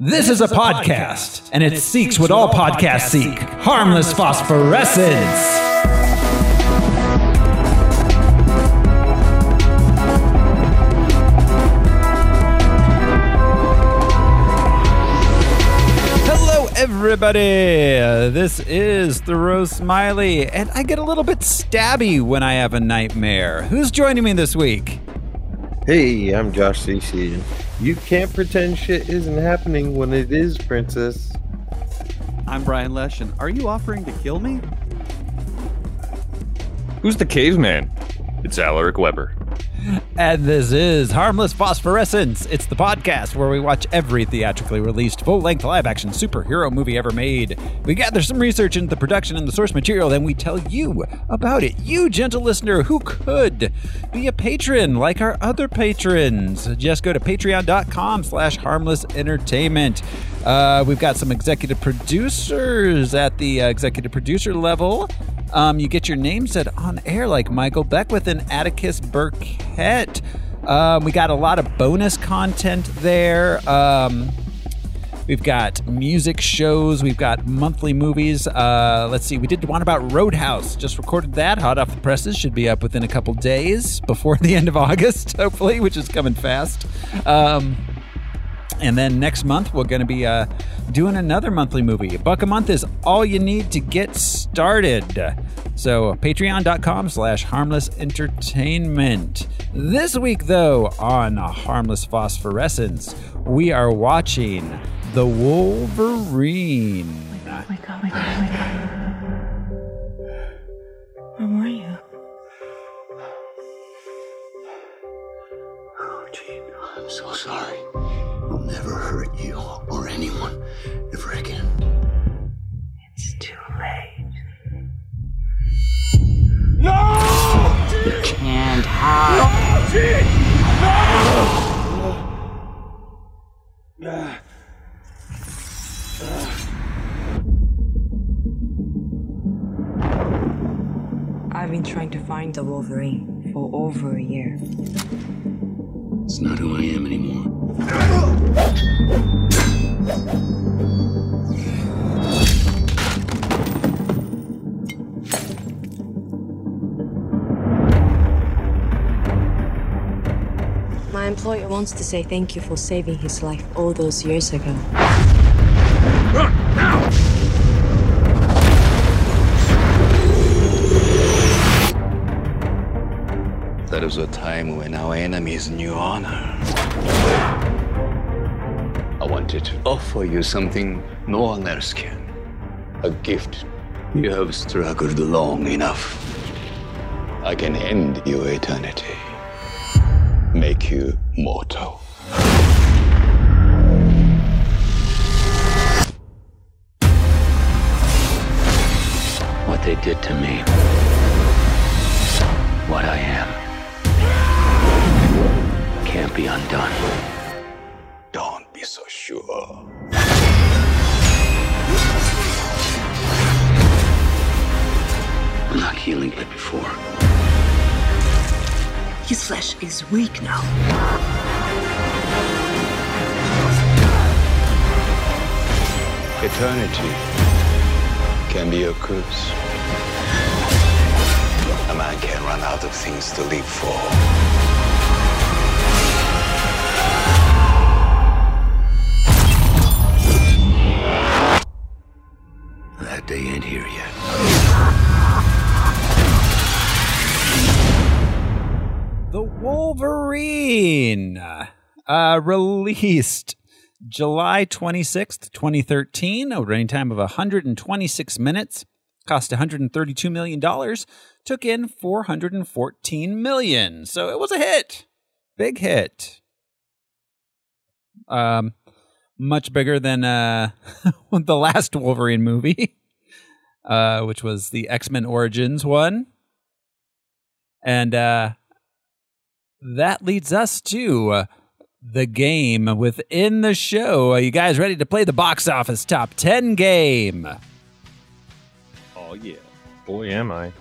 This is a podcast, and it seeks what all podcasts seek harmless phosphorescence. Hello, everybody. This is Thoreau Smiley, and I get a little bit stabby when I have a nightmare. Who's joining me this week? Hey, I'm Josh CC. You can't pretend shit isn't happening when it is, Princess. I'm Brian Lesh, and are you offering to kill me? Who's the caveman? It's Alaric Weber. And this is Harmless Phosphorescence. It's the podcast where we watch every theatrically released full length live action superhero movie ever made. We gather some research into the production and the source material, then we tell you about it. You, gentle listener, who could be a patron like our other patrons. Just go to patreon.com slash harmless entertainment. Uh, we've got some executive producers at the uh, executive producer level. Um, you get your name said on air, like Michael Beckwith and Atticus Burkett. Um, we got a lot of bonus content there. Um, we've got music shows. We've got monthly movies. Uh, let's see. We did one about Roadhouse. Just recorded that. Hot off the presses. Should be up within a couple days before the end of August, hopefully, which is coming fast. Um, and then next month, we're going to be uh, doing another monthly movie. A buck a month is all you need to get started. So, patreon.com slash harmless entertainment. This week, though, on Harmless Phosphorescence, we are watching The Wolverine. Wake up, wake up, wake up. Where were you? Oh, Jean, I'm so sorry. I'll never hurt you or anyone ever again. It's too late. No! You can't hide. No! I've been trying to find the Wolverine for over a year. It's not who I am anymore. My employer wants to say thank you for saving his life all those years ago. That was a time when our enemies knew honor. I wanted to offer you something no one else can. A gift. You have struggled long enough. I can end your eternity. Make you mortal. What they did to me. What I am. Can't be undone. Don't be so sure. I'm not healing like before. His flesh is weak now. Eternity can be a curse. A man can run out of things to live for. Wolverine, uh, released July 26th, 2013, a running time of 126 minutes, cost 132 million dollars, took in 414 million. So it was a hit. Big hit. Um much bigger than uh the last Wolverine movie, uh which was the X-Men Origins one. And uh that leads us to uh, the game within the show. Are you guys ready to play the box office top 10 game? Oh, yeah. Boy, am I.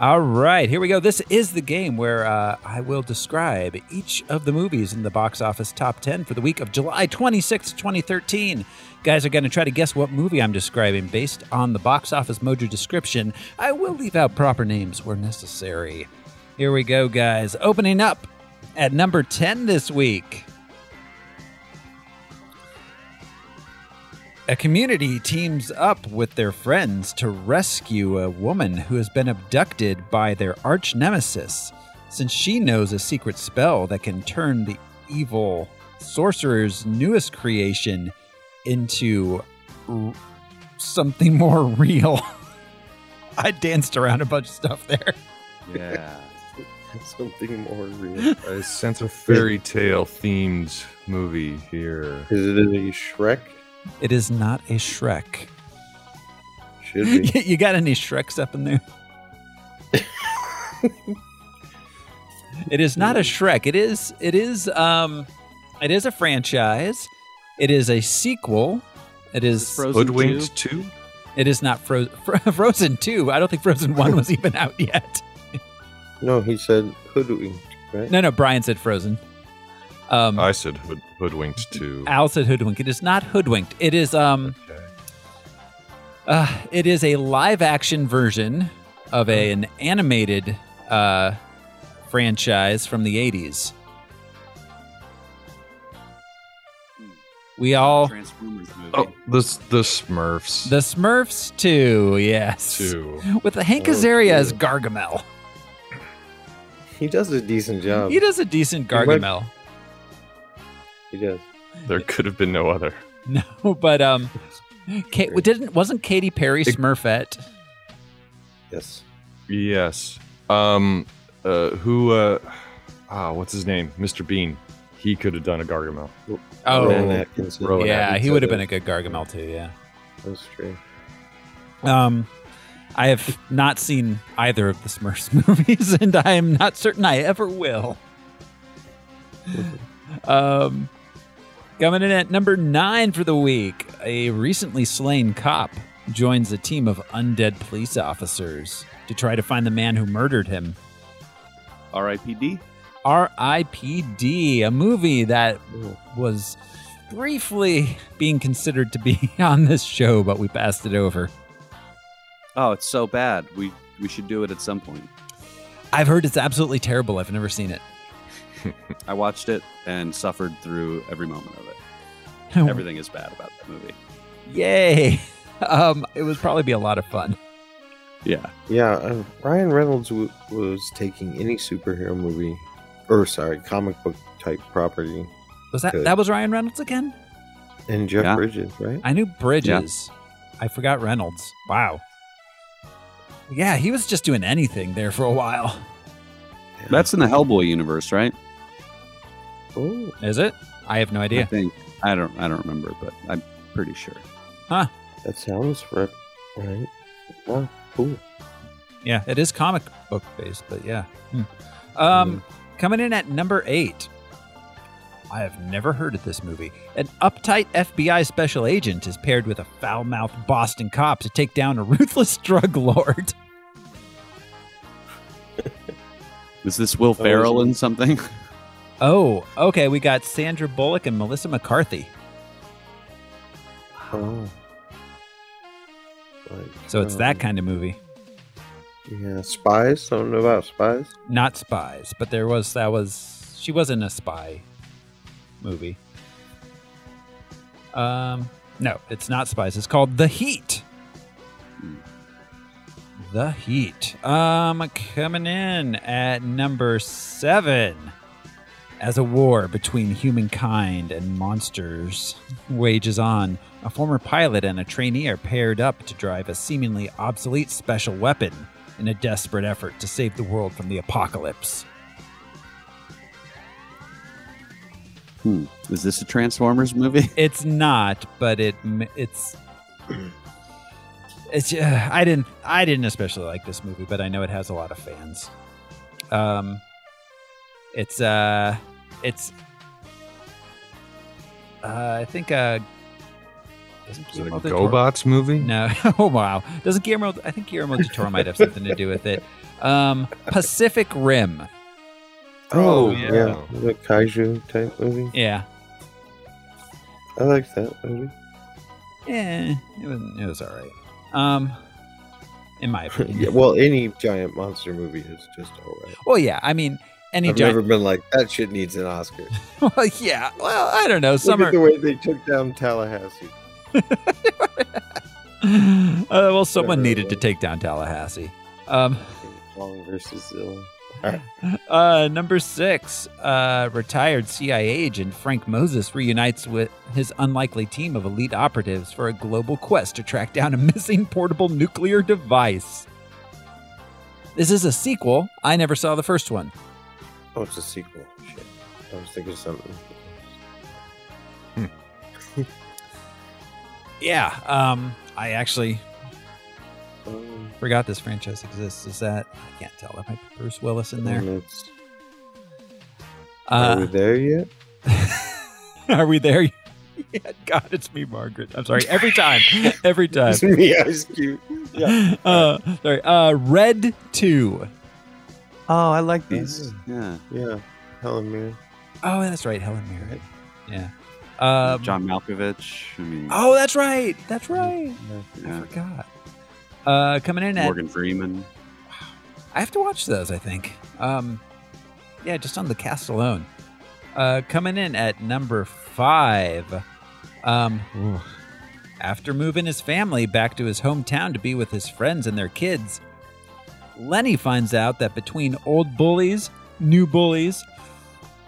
All right, here we go. This is the game where uh, I will describe each of the movies in the box office top 10 for the week of July 26, 2013. Guys are going to try to guess what movie I'm describing based on the box office mojo description. I will leave out proper names where necessary. Here we go, guys. Opening up at number 10 this week. A community teams up with their friends to rescue a woman who has been abducted by their arch nemesis, since she knows a secret spell that can turn the evil sorcerer's newest creation into r- something more real. I danced around a bunch of stuff there. Yeah. Something more real. I sense a fairy tale themed movie here. Is it a Shrek? It is not a Shrek. Should be. you got any Shreks up in there? it is not a Shrek. It is it is um it is a franchise. It is a sequel. It is Frozen Hoodwinked 2? 2? it is not Fro- Fro- Frozen 2. I don't think Frozen 1 was even out yet. No, he said hoodwinked, right? No, no, Brian said Frozen. Um I said hood, Hoodwinked too. Al said hoodwinked. It is not Hoodwinked. It is um Okay. Uh, it is a live action version of a, an animated uh, franchise from the 80s. We all. Transformers movie. Oh, the, the Smurfs. The Smurfs, too, yes. 2. With Hank Oh, Azaria as. Gargamel. He does a decent job. He does a decent Gargamel. He does. There could have been no other. No, but um, Kate, didn't wasn't Katy Perry Smurfette? Yes. Yes. Um. Uh. Who? Uh. Ah. What's his name? Mr. Bean. He could have done a Gargamel. Oh, Rowan Atkinson. Rowan yeah, he would have been a good Gargamel too. Yeah. That's true. Um, I have not seen either of the Smurfs movies, and I am not certain I ever will. um, coming in at number nine for the week, a recently slain cop joins a team of undead police officers to try to find the man who murdered him. R.I.P.D. R.I.P.D., a movie that was briefly being considered to be on this show, but we passed it over. Oh, it's so bad. We we should do it at some point. I've heard it's absolutely terrible. I've never seen it. I watched it and suffered through every moment of it. Everything is bad about that movie. Yay! Um, it would probably be a lot of fun. Yeah. Yeah, uh, Ryan Reynolds w- was taking any superhero movie, or sorry, comic book type property, Was that Good. that was Ryan Reynolds again? and Jeff Yeah. Bridges, right? I knew Bridges. I forgot Reynolds. Wow. Yeah, he was just doing anything there for a while. That's in the Hellboy universe, right? Oh, Is it? I have no I idea. think. I don't I don't remember, but I'm pretty sure. Huh? That sounds rep- right. Wow, cool. Yeah, it is comic book based, but yeah. Hmm. Um, coming in at number eight. I have never heard of this movie. An uptight FBI special agent is paired with a foul mouthed Boston cop to take down a ruthless drug lord. Is this Will Ferrell in something? Oh, okay. We got Sandra Bullock and Melissa McCarthy. Oh. Like, So it's that um, kind of movie. Yeah, spies. Something about spies. Not spies, but there was that was she wasn't a spy movie. Um no, it's not spies. It's called The Heat. The Heat. Um coming in at number 7 as a war between humankind and monsters wages on. A former pilot and a trainee are paired up to drive a seemingly obsolete special weapon in a desperate effort to save the world from the apocalypse. Hmm. Is this a Transformers movie? It's not, but it it's it's uh, I didn't I didn't especially like this movie, but I know it has a lot of fans. Um it's uh it's uh I think uh Doesn't Is it a Guillermo del GoBots movie? No. oh wow. Doesn't Guillermo? I think Guillermo del Toro might have something to do with it. Um, Pacific Rim. Oh, yeah. yeah. The kaiju type movie. Yeah. I like that movie. Yeah, it was, it was all right. Um, in my opinion. Yeah, well, any giant monster movie is just alright. Well, yeah. I mean, any I've giant. never been like that. Shit needs an Oscar. well, yeah. Well, I don't know. Some Look are. at the way they took down Tallahassee. uh, well, someone needed to take down Tallahassee. Um, Kong versus Zilla. uh, number six, uh, retired CIA agent Frank Moses reunites with his unlikely team of elite operatives for a global quest to track down a missing portable nuclear device. This is a sequel. I never saw the first one. Oh, it's a sequel. Shit. I was thinking something. Yeah, um, I actually forgot this franchise exists. Is that I can't tell. That might be Bruce Willis in there. and it's- Are we Uh, there yet? are we there? yeah, God, it's me, Margaret. I'm sorry. Every time, every time. It's me, Ice Cube. Yeah. Uh, sorry. Uh, Red Two. Oh, I like these. Yeah. Yeah. Helen Mirren. Oh, that's right, Helen Mirren. Yeah. Um, John Malkovich. I mean, Oh, that's right. That's right. I forgot. Uh, coming in at Morgan Freeman. I have to watch those. I think. Um, yeah, just on the cast alone. Uh, coming in at number five. Um, after moving his family back to his hometown to be with his friends and their kids, Lenny finds out that between old bullies, new bullies,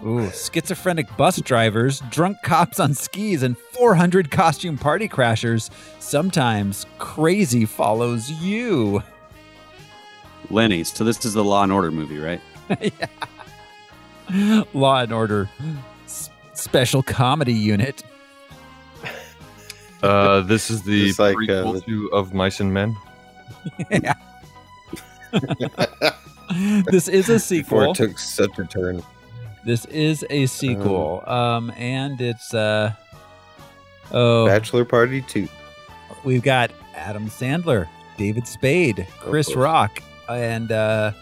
ooh, schizophrenic bus drivers, drunk cops on skis, and 400 costume party crashers, sometimes crazy follows you. Lenny. So this is the Law and Order movie, right? yeah. Law and Order S- Special Comedy Unit. Uh, this is the It's like, uh, prequel the- to of Mice and Men. yeah. this is a Before sequel. it took such a turn. This is a sequel. Um, and it's uh oh, Bachelor Party 2. we've got Adam Sandler, David Spade, Chris. Rock, and uh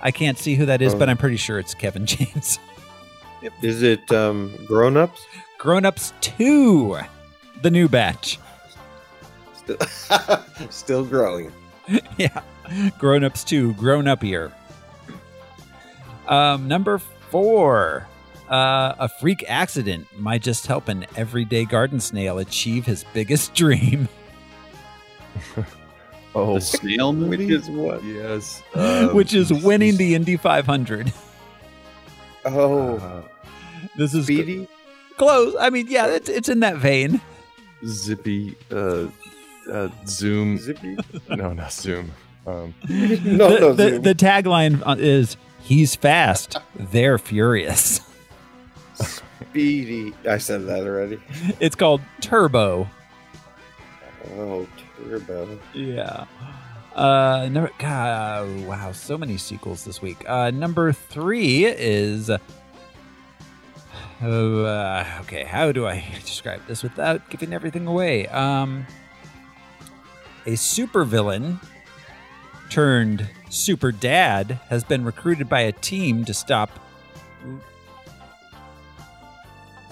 I can't see who that is, Oh. but I'm pretty sure it's Kevin James. Is it um, Grown Ups? Grown Ups 2, the new batch. Still, still growing. yeah. Grown Ups 2, Grown Up Year. Um, number four. Uh, a freak accident might just help an everyday garden snail achieve his biggest dream. Oh, The Snail Which movie. is what? yes. Um, which is winning the Indy 500. Oh, uh, This is Speedy? close. I mean, yeah, it's, it's in that vein. Zippy. Uh, uh, Zoom. Zippy? No, not Zoom. Um, no, the, no, the, Zoom. the tagline uh, is He's fast, they're furious. Speedy. I said that already. It's called Turbo. Oh, Turbo. Yeah. Uh, number, God, wow, so many sequels this week. Uh, number three is. Uh, okay, how do I describe this without giving everything away? Um, a supervillain turned super dad has been recruited by a team to stop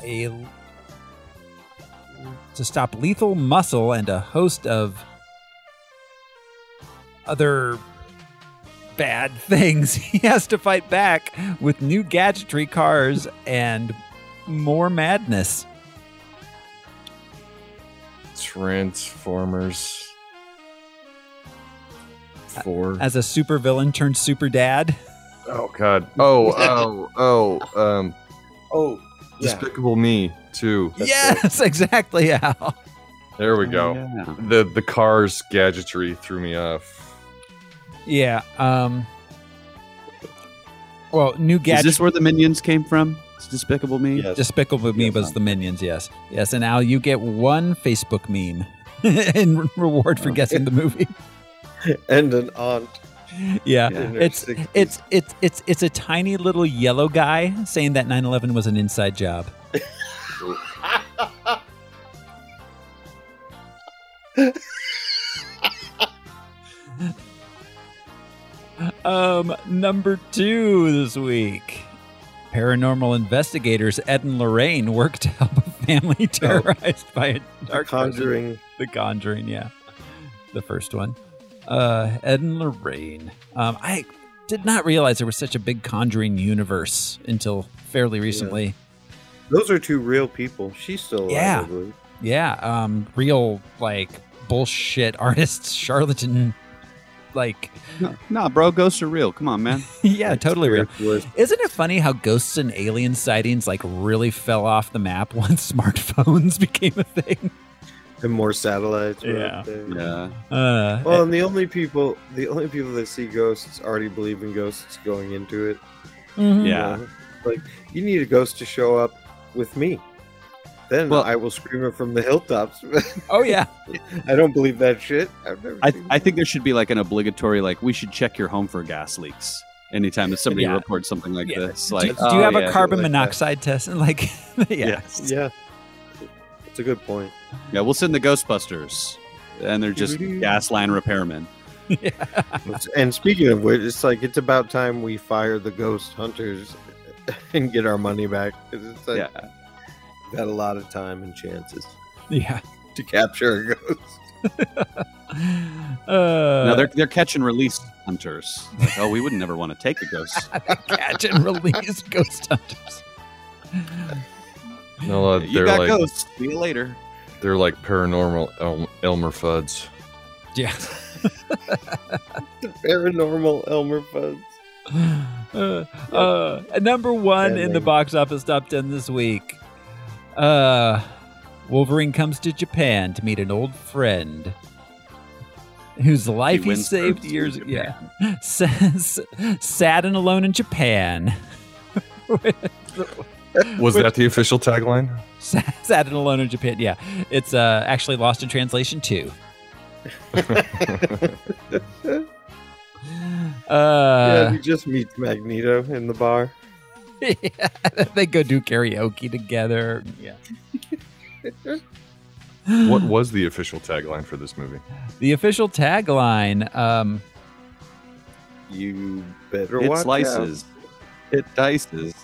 a to stop lethal muscle and a host of other bad things. He has to fight back with new gadgetry cars and more madness. Transformers. Four. As a supervillain turned super dad. Oh God. Oh oh oh. Um, Oh, yeah. Despicable Me too. yes, exactly. Al. There we go. Oh, Yeah. The the cars gadgetry threw me off. Yeah. Um. Well, new Is gadget. this where the minions came from? It's Despicable Me. Yes. Despicable Me Yes. was the minions. Yes, yes. And Al, you get one Facebook meme in reward for guessing the movie. and an aunt. Yeah. Yeah. in her It's 60s. it's it's it's it's a tiny little yellow guy saying that 9/11 was an inside job. um, number two this week. Paranormal investigators Ed and Lorraine work to help a family terrorized by a dark presence. Conjuring. The Conjuring, yeah, the first one. Uh, Ed and Lorraine. Um, I did not realize there was such a big Conjuring universe until fairly recently. Those are two real people. She's still alive, Yeah. Yeah, um, real like bullshit artists, charlatan, like No, nah, bro, ghosts are real. Come on, man. yeah, totally real. Spiritualist. Isn't it funny how ghosts and alien sightings like really fell off the map once smartphones became a thing? And more satellites. Yeah. up there. Yeah. Uh, Well, and the only people, the only people that see ghosts already believe in ghosts going into it. mhm. Yeah. You know? Like, you need a ghost to show up with me. Then Well- I will scream it from the hilltops. Oh yeah. I don't believe that shit. I've never I, I think there should be like an obligatory, like, we should check your home for gas leaks anytime that somebody Yeah. reports something like Yeah. this. Like, do you oh, have yeah, a carbon like that. monoxide test? And like, yeah. Yes. Yeah. It's a good point. Yeah, we'll send the Ghostbusters. And they're just gas line repairmen. And speaking of which, it's like it's about time we fire the ghost hunters and get our money back. 'Cause It's like, Yeah. we've had a lot of time and chances yeah. to capture a ghost. Uh, no, they're, they're catch and release hunters. Like, oh, we would never want to take a ghost. catch and release ghost hunters. No, uh, you they're got like ghosts. See you later. They're like paranormal El- Elmer Fudds. Yeah. the Paranormal Elmer Fudds. Uh, uh, number one in the box office top 10 this week. Uh, Wolverine comes to Japan to meet an old friend whose life he, wins saved years ago. Yeah. Says, sad and alone in Japan. Was that the official tagline? sad, sad and alone in Japan. Yeah. It's uh, actually lost in translation too. yeah, Uh, he just meets Magneto in the bar. they go do karaoke together. Yeah. what was the official tagline for this movie? The official tagline. Um, You better It watch slices. It dices.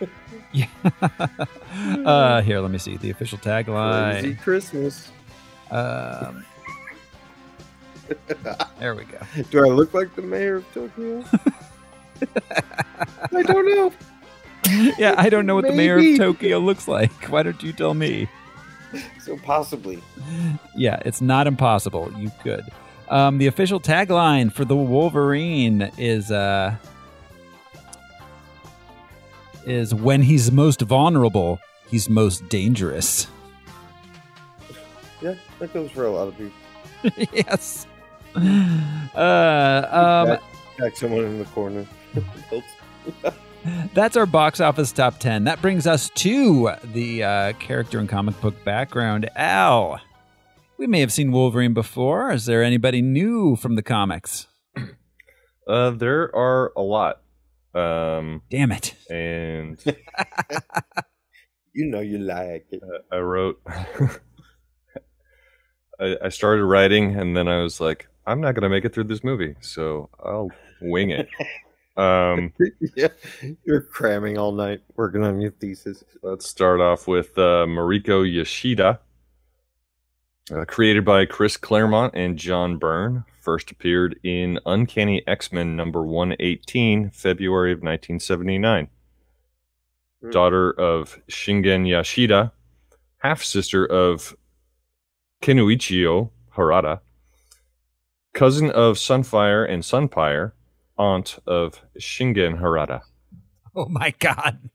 uh, here, let me see the official out. Crazy tagline. Christmas. Um, there we go. Do I look like the mayor of Tokyo? I don't know. Yeah, I don't know what the mayor of Tokyo looks like. Why don't you tell me? So possibly. Yeah, it's not impossible. You could. Um, the official tagline for the Wolverine is uh, is when he's most vulnerable, he's most dangerous. Yeah, that goes for a lot of people. yes. Uh, um, Attack someone in the corner. That's our box office top 10. That brings us to the uh, character and comic book background. Al, we may have seen Wolverine before. Is there anybody new from the comics? Uh, there are a lot. Um, Damn it. and you know you like it. I wrote. I, I started writing, and then I was like, I'm not gonna make it through this movie, so I'll wing it. um, yeah, you're cramming all night working on your thesis. let's start off with uh, Mariko Yoshida, uh, created by Chris Claremont and John Byrne. First appeared in Uncanny X Men number 118, February of 1979. Hmm. Daughter of Shingen Yashida, half sister of Kenuichio Harada, cousin of Sunfire and Sunpyre, aunt of Shingen Harada. Oh my God.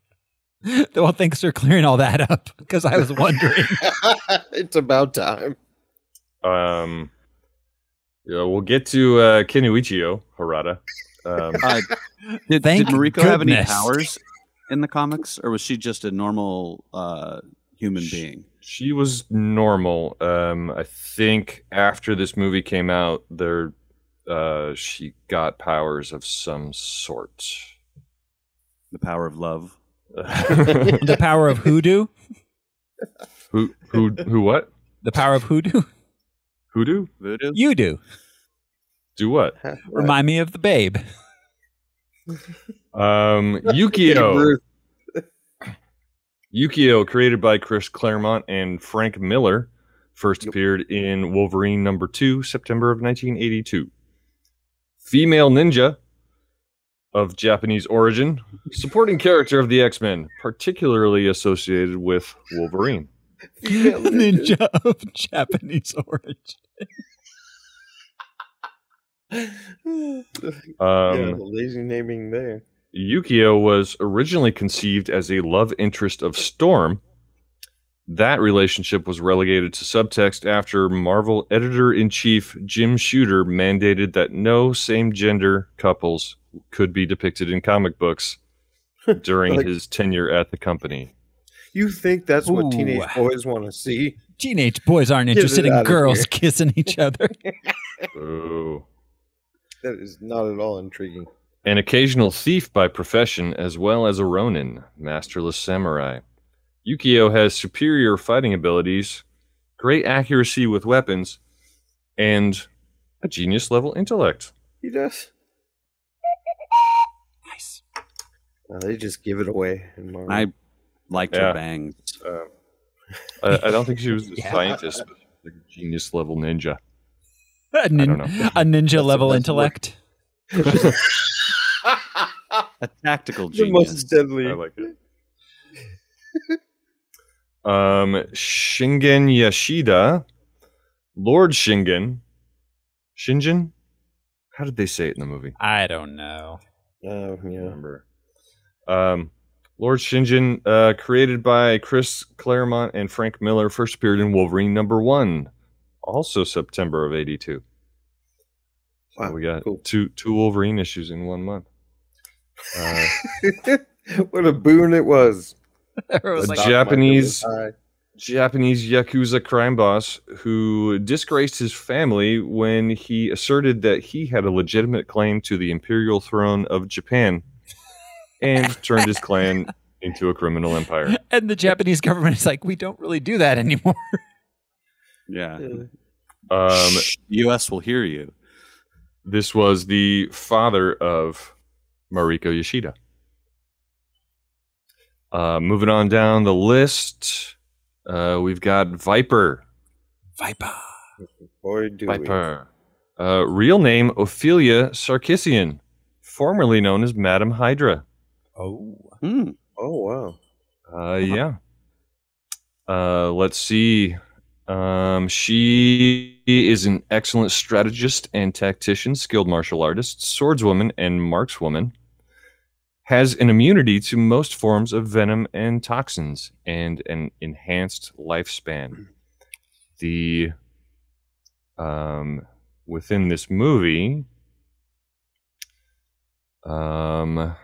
Well, thanks for clearing all that up because I was wondering. it's about time. Um, yeah, we'll get to uh, Kenuichio Harada. Um, Uh, did, Thank did Mariko have any powers in the comics, or was she just a normal uh, human Sh- being? she was normal. Um, I think after this movie came out, there, uh, she got powers of some sort. The power of love. the power of hoodoo? who, who, who? What? The power of hoodoo? Who do? Voodoo. You do. Do what? Remind me of the babe. Um, Yukio. Yukio, created by Chris Claremont and Frank Miller, first appeared in Wolverine number two, September of 1982. Female ninja of Japanese origin, supporting character of the X Men, particularly associated with Wolverine. Female ninja. Ninja of Japanese origin. Um, the lazy naming there. Yukio was originally conceived as a love interest of Storm. That relationship was relegated to subtext after Marvel editor in chief Jim Shooter mandated that no same gender couples could be depicted in comic books during Like- his tenure at the company. You think that's what Ooh. teenage boys want to see? Teenage boys aren't Get interested in girls here. kissing each other. Ooh. That is not at all intriguing. An occasional thief by profession, as well as a Ronin, masterless samurai. Yukio has superior fighting abilities, great accuracy with weapons, and a genius level intellect. He does. nice. Uh, they just give it away. In Marvel. I liked Yeah. her bangs. Uh, I, I don't think she was a Yeah. scientist, but like a genius level ninja. A, nin- don't know. a ninja level that's the word. intellect. A tactical the genius. most deadly. I like it. um, Shingen Yashida, Lord Shingen, Shingen. How did they say it in the movie? I don't know. Oh yeah. remember. Um, Lord Shinjin, uh, created by Chris Claremont and Frank Miller, first appeared in Wolverine number one, also September of '82. So Wow, we got cool. two two Wolverine issues in one month. Uh, what a boon it was. It was The like, Japanese- market was high. Japanese Yakuza crime boss who disgraced his family when he asserted that he had a legitimate claim to the imperial throne of Japan and turned his clan into a criminal empire. and the Japanese government is like, we don't really do that anymore. Yeah. Um, Shh, U.S. will hear you. this was the father of Mariko Yoshida. Uh, moving on down the list, uh, we've got Viper. Viper. boy, do we. Viper. Uh, real name Ophelia Sarkissian, formerly known as Madame Hydra. Oh. Hmm. Oh wow. Uh, yeah. Uh, let's see. Um, she is an excellent strategist and tactician, skilled martial artist, swordswoman, and markswoman. Has an immunity to most forms of venom and toxins, and an enhanced lifespan. The um, within this movie, um,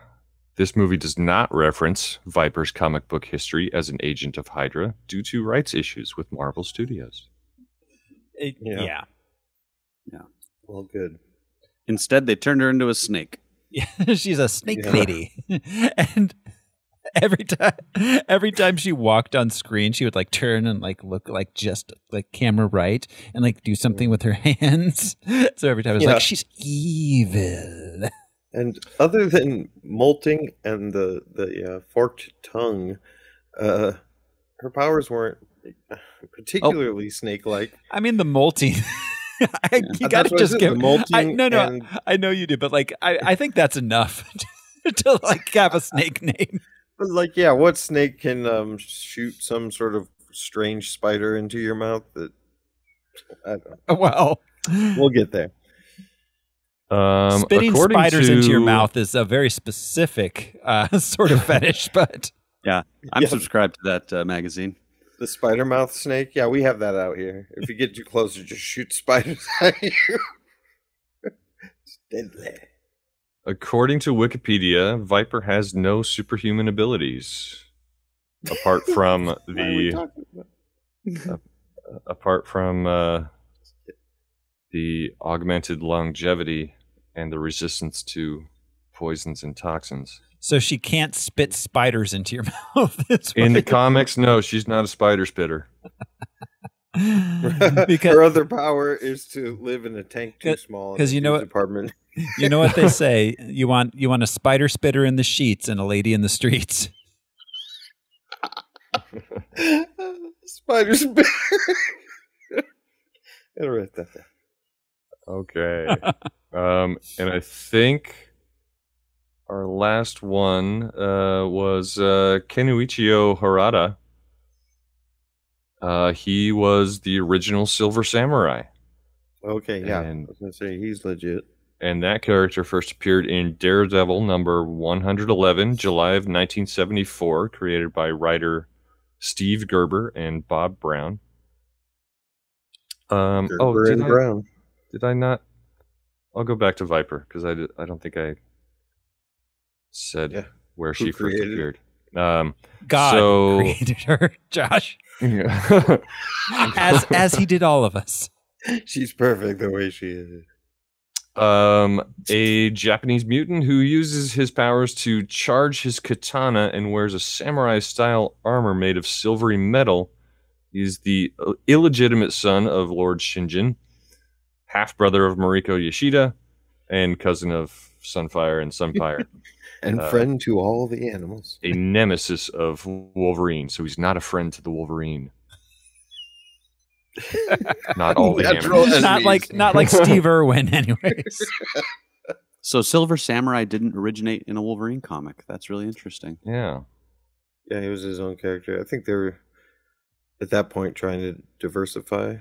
this movie does not reference Viper's comic book history as an agent of Hydra due to rights issues with Marvel Studios. It- Yeah. yeah. Well, good. Instead, they turned her into a snake. She's a snake Yeah. lady. and every time every time she walked on screen, she would like turn and like look like just like camera right and like do something mm. with her hands. So every time it's Yeah. like she's evil. And other than molting and the the uh, forked tongue, uh, her powers weren't particularly snake-like. I mean the molting. I, you gotta just give molting I, no, no, and- I know you do, but like I, I think that's enough to like have a snake name. But like, yeah, what snake can um, shoot some sort of strange spider into your mouth? That I don't know. Well, We'll get there. Um, spitting according spiders into your mouth is a very specific uh, sort of fetish, but yeah, I'm Yeah. subscribed to that uh, magazine. The spider mouth snake, yeah, we have that out here. If you get too close, it just shoots spiders at you. it's deadly. According to Wikipedia, Viper has no superhuman abilities apart from Why are we the talking about- apart from uh, the augmented longevity and the resistance to poisons and toxins. so she can't spit spiders into your mouth. In the comics, no, she's not a spider spitter. because her other power is to live in a tank too small. Because you know what- apartment. you know what they say you want you want a spider spitter in the sheets and a lady in the streets Spider Spitter. Gotta write that down. Okay. um, and I think our last one uh, was uh, Kenuichio Harada. Uh, he was the original Silver Samurai, Okay, yeah. And- I was gonna say he's legit. and that character first appeared in Daredevil number 111, July of 1974, created by writer Steve Gerber and Bob Brown. Um, oh, Gerber did and I, Brown. Did I not? I'll go back to Viper because I, I don't think I said Yeah. where Who she first appeared. Um, god So- created her josh yeah. as as he did all of us She's perfect the way she is. um, a Japanese mutant who uses his powers to charge his katana and wears a samurai style armor made of silvery metal. He's the uh, illegitimate son of Lord Shinjin, half brother of Mariko Yoshida, and cousin of Sunfire and Sunfire. And Uh, friend to all the animals. a nemesis of Wolverine, so he's not a friend to the Wolverine. not all the animals. not like not like steve irwin anyways So Silver Samurai didn't originate in a Wolverine comic. That's really interesting. Yeah. Yeah, he was his own character. I think they were at that point trying to diversify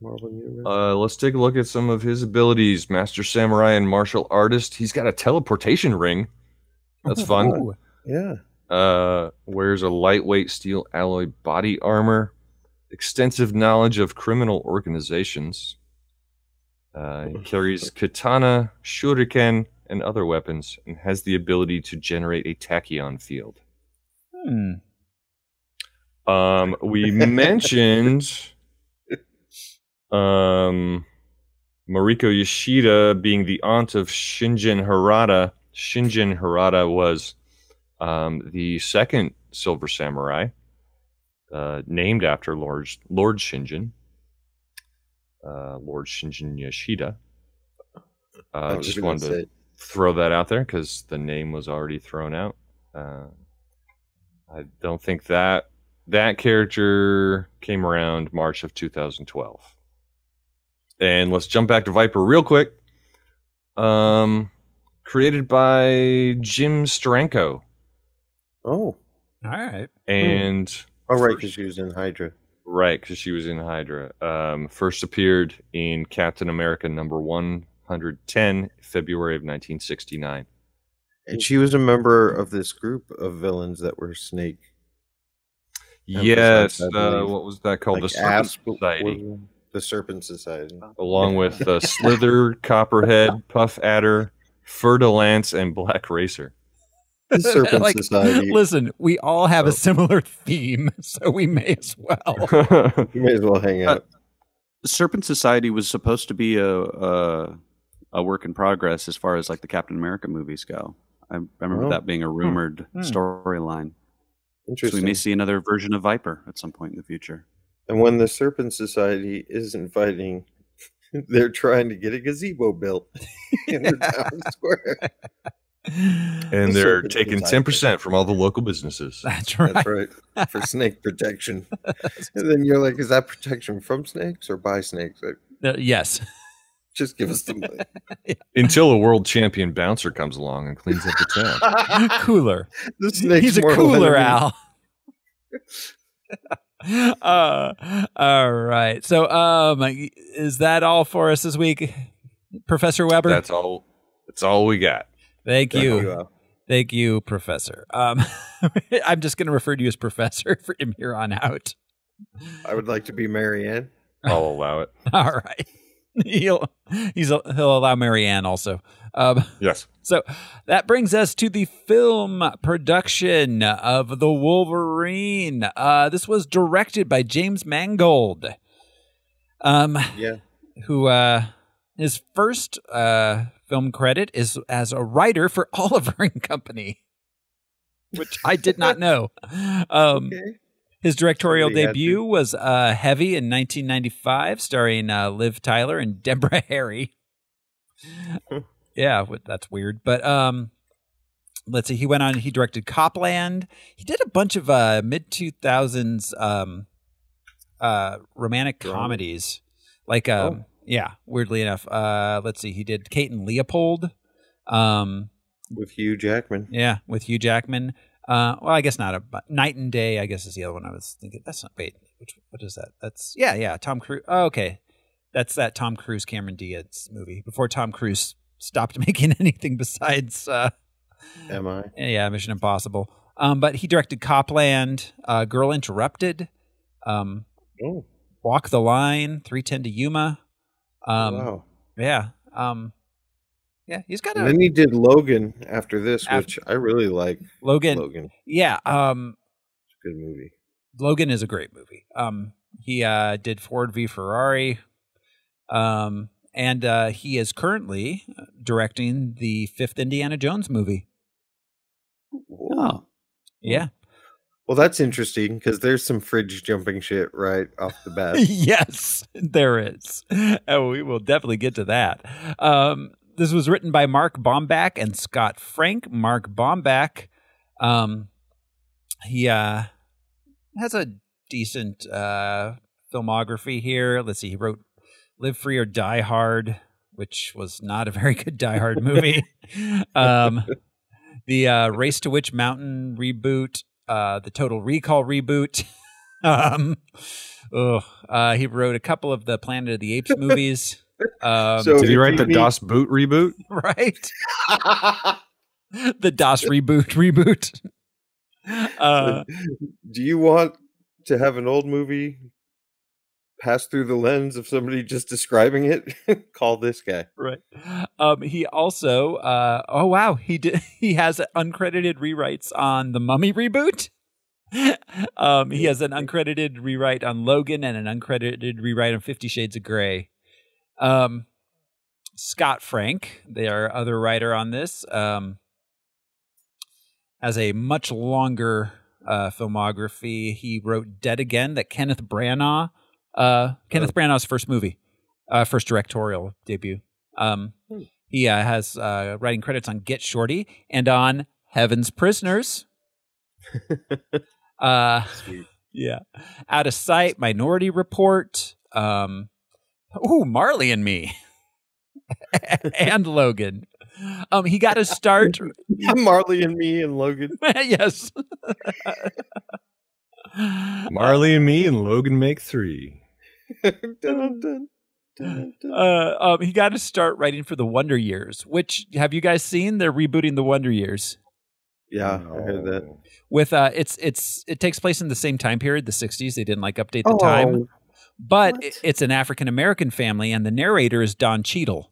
the Marvel universe. Uh, let's take a look at some of his abilities. Master Samurai and martial artist. He's got a teleportation ring. That's fun. Ooh. yeah. Uh, wears a lightweight steel alloy body armor. Extensive knowledge of criminal organizations. Uh, he carries katana, shuriken, and other weapons, and has the ability to generate a tachyon field. Hmm. Um, we mentioned um, Mariko Yoshida being the aunt of Shinjin Harada. Shinjin Harada was um, the second Silver Samurai, uh, named after Lord Lord Shinjin, uh, Lord Shinjin Yoshida. I Uh, just wanted to throw that out there because the name was already thrown out. Uh, I don't think that that character came around March of 2012. And let's jump back to Viper real quick. Um, created by Jim Steranko, Oh. all right and Oh, right, because she was in Hydra. right because she was in Hydra. Um, first appeared in Captain America number 110, February of 1969. And she was a member of this group of villains that were Snake. Yes, Emphasize, uh, what was that called? like the Serpent Asp- Society. Was- The Serpent Society. along with uh, Slither, Copperhead, Puff Adder, Fer-de-Lance, and Black Racer. The Serpent Like, Society. listen we all have Oh. a similar theme so we may as well You may as well hang out. Serpent Society was supposed to be a, a a work in progress as far as like the Captain America movies go. I, I remember Oh. that being a rumored Hmm. storyline. So we may see another version of Viper at some point in the future. And when the Serpent Society isn't fighting, they're trying to get a gazebo built in the town square. and The they're taking 10% from all the local businesses. that's right That's right. For snake protection. And then you're like, is that protection from snakes or by snakes? Like, Uh, yes just give us the money. Until a world champion bouncer comes along and cleans up the town. cooler the snake's He's a cooler enemy. Al. uh, all right. So, um, is that all for us this week, Professor Weber? That's all. That's all we got. Thank Thank you. you, Thank you, Professor. Um, I'm just going to refer to you as Professor from here on out. I would like to be Marianne. I'll allow it. All right. He'll he's he'll allow Marianne also. Um, Yes. So that brings us to the film production of The Wolverine. Uh, this was directed by James Mangold, um, Yeah. who uh, his first uh, film credit is as a writer for Oliver and Company, which I did not know. Um, Okay. His directorial debut was uh, Heavy in 1995, starring uh, Liv Tyler and Deborah Harry. yeah, that's weird. But um, let's see. He went on. He directed Copland. He did a bunch of uh, mid 2000s um, uh, romantic Drama? comedies. Like, um, Oh. yeah, weirdly enough. Uh, let's see. He did Kate and Leopold. Um, with Hugh Jackman. yeah, with Hugh Jackman. Uh, well, I guess not a Knight and Day. I guess is the other one I was thinking. That's not wait. Which what is that? That's yeah, yeah. Tom Cruise. Oh, okay, that's that Tom Cruise Cameron Diaz movie before Tom Cruise stopped making anything besides uh, Am I? yeah Mission Impossible. Um, but he directed Copland, uh, Girl Interrupted, um, Oh, Walk the Line, Three Ten to Yuma. Um, wow. Yeah. Um, yeah, he's got And then he did Logan after this, Af- which I really like. Logan. Logan, Yeah. Um, it's a good movie. Logan is a great movie. Um, he uh, did Ford v Ferrari, um, and uh, he is currently directing the fifth Indiana Jones movie. Oh, Yeah, Well, that's interesting because there's some fridge jumping shit right off the bat. yes, there is. And we will definitely get to that. Um, this was written by Mark Bomback and Scott Frank. Mark Bomback, um, he uh, has a decent uh, filmography here. Let's see, he wrote "Live Free or Die Hard," which was not a very good Die Hard movie. um, the uh, Race to Witch Mountain reboot, uh, the Total Recall reboot. um, ugh, uh, he wrote a couple of the Planet of the Apes movies. Um, So- Did he write the need- Das Boot reboot? right? the DOS reboot reboot. Uh, Do you want to have an old movie pass through the lens of somebody just describing it? Call this guy. right. Um, he also, uh, oh wow, he did. He has uncredited rewrites on the Mummy reboot. um, he has an uncredited rewrite on Logan and an uncredited rewrite on Fifty Shades of Grey. Um, Scott Frank, their other writer on this, um, has a much longer uh, filmography. He wrote Dead Again, that Kenneth Branagh, uh, Kenneth Branagh's first movie, uh, first directorial debut. Um, he uh, has uh, writing credits on Get Shorty and on Heaven's Prisoners. uh, Sweet. yeah, Out of Sight, Minority Report. Um, ooh, Marley and Me, and Logan. Um, he got to start. Marley and me and Logan. yes. Marley and me and Logan make three. Dun, dun, dun, dun, dun. Uh, um, he got to start writing for the Wonder Years. Which have you guys seen? They're rebooting the Wonder Years. yeah, I heard that. With uh, it's it's it takes place in the same time period, the '60s. They didn't like update the time, Oh, but what? it- it's an African American family, and the narrator is Don Cheadle.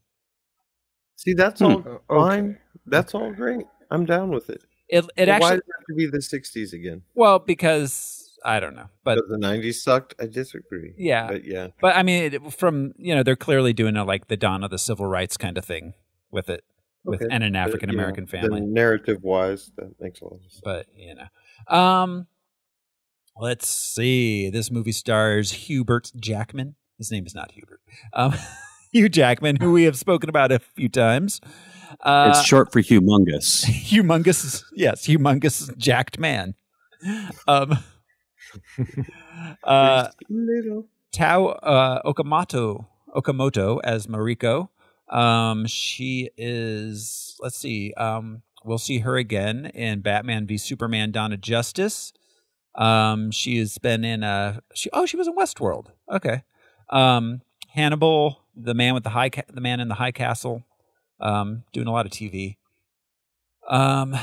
see, that's Hmm. all Oh, fine. That's all great. I'm down with it. It it But why does it have to be the 60s again? well because I don't know, but But the 90s sucked. I disagree. Yeah. but yeah. But I mean, it, from you know, they're clearly doing a like the dawn of the civil rights kind of thing with it, with Okay. and an African American you know, family. Narrative wise, that makes a lot of sense. But you know, um, let's see. This movie stars Hubert Jackman. His name is not Hubert. Um, Hugh Jackman, who we have spoken about a few times. Uh, it's short for humongous. humongous, yes, humongous jacked man. Um, uh, Little. Tao uh, Okamoto Okamoto as Mariko. Um, she is. Let's see. Um, we'll see her again in Batman v Superman: Dawn of Justice. Um, she has been in a. She oh, she was in Westworld. Okay. Um, Hannibal, the man with the high, ca- the man in the high castle. Um, doing a lot of TV. Um,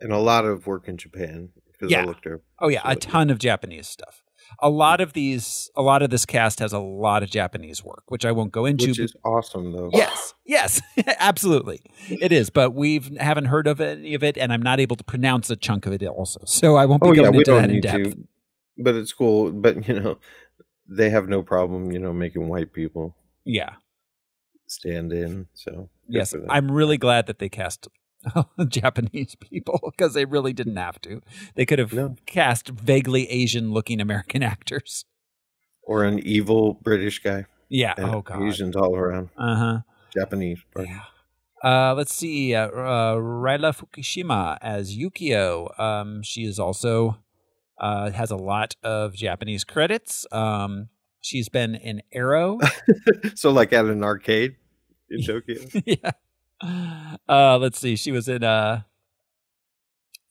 And a lot of work in Japan because Yeah. I looked her. Oh yeah, a So, ton of Japanese stuff. A lot of these, a lot of this cast has a lot of Japanese work, which I won't go into. Which is awesome, though. yes, yes, absolutely, it is. But we've haven't heard of any of it, and I'm not able to pronounce a chunk of it also, so I won't be Oh, going yeah, into that in depth. to. But it's cool. But, you know, they have no problem, you know, making white people Yeah, stand in. So, yes. I'm really glad that they cast Japanese people because they really didn't have to. They could have No. cast vaguely Asian looking American actors. Or an evil British guy. Yeah. And oh god. Asians all around. Uh huh. Japanese. pardon. Yeah. Uh, let's see. Uh, uh, Rila Fukushima as Yukio. Um, she is also uh, has a lot of Japanese credits. Um, she's been in Arrow. so like at an arcade in Tokyo. yeah. Uh, let's see. She was in uh,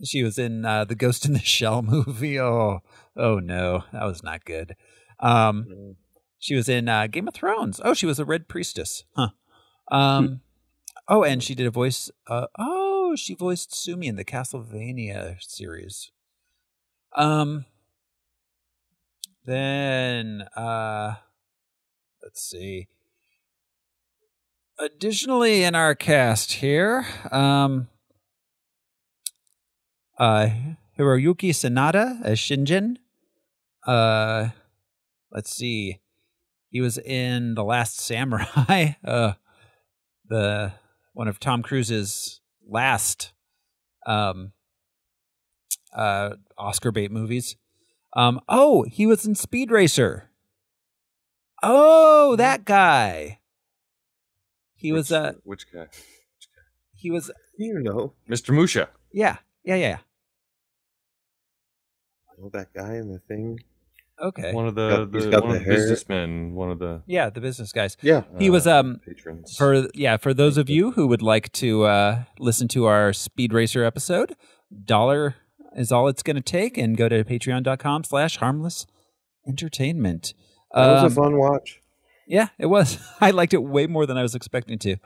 she was in uh, the Ghost in the Shell movie. Oh, oh no, that was not good. Um, she was in uh, Game of Thrones. Oh, she was a Red Priestess. Huh. Um. Oh, and she did a voice. Uh, oh, she voiced Sumi in the Castlevania series. Um. Then, uh, let's see. Additionally, in our cast here, um, uh, Hiroyuki Sanada as Shingen. Uh, let's see. He was in The Last Samurai, uh, the one of Tom Cruise's last um, uh, Oscar bait movies. Um, oh, he was in Speed Racer. Oh, that guy. He was a Which- uh which guy? he was You know. Mr. Musha. yeah, yeah, yeah. Oh, that guy in the thing. Okay. One of the, Got- the one the of the hair. businessmen, one of the Yeah, the business guys. Yeah. He was uh, um patrons. for yeah, for those of you who would like to uh listen to our Speed Racer episode, dollar is all it's going to take and go to patreon.com slash harmless entertainment. That was Um, a fun watch. Yeah, it was. I liked it way more than I was expecting to.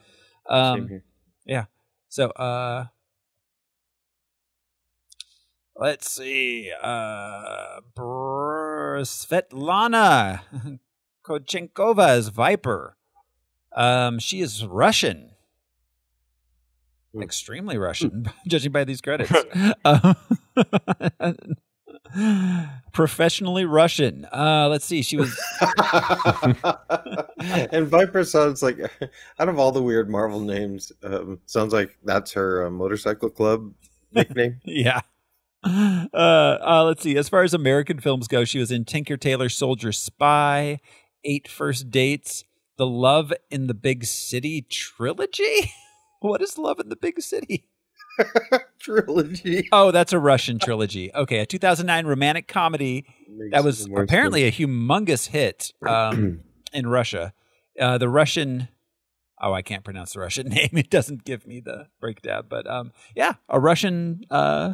Um, here. so, uh, let's see. Uh, Br- Svetlana Khodchenkova as Viper. Um, she is Russian. Hmm. Extremely Russian, judging by these credits. Um, professionally Russian. Uh, let's see. She was and Viper sounds like, out of all the weird Marvel names, um, sounds like that's her uh, motorcycle club nickname. Yeah. Uh, uh, let's see. As far as American films go, she was in Tinker Tailor Soldier Spy, Eight First Dates, The Love in the Big City trilogy. What is Love in the Big City? Trilogy. Oh, that's a Russian trilogy. Okay, a 2009 romantic comedy that was apparently a humongous hit um, in Russia. Uh, the Russian, oh, I can't pronounce the Russian name. It doesn't give me the breakdown, but um, yeah, a Russian uh,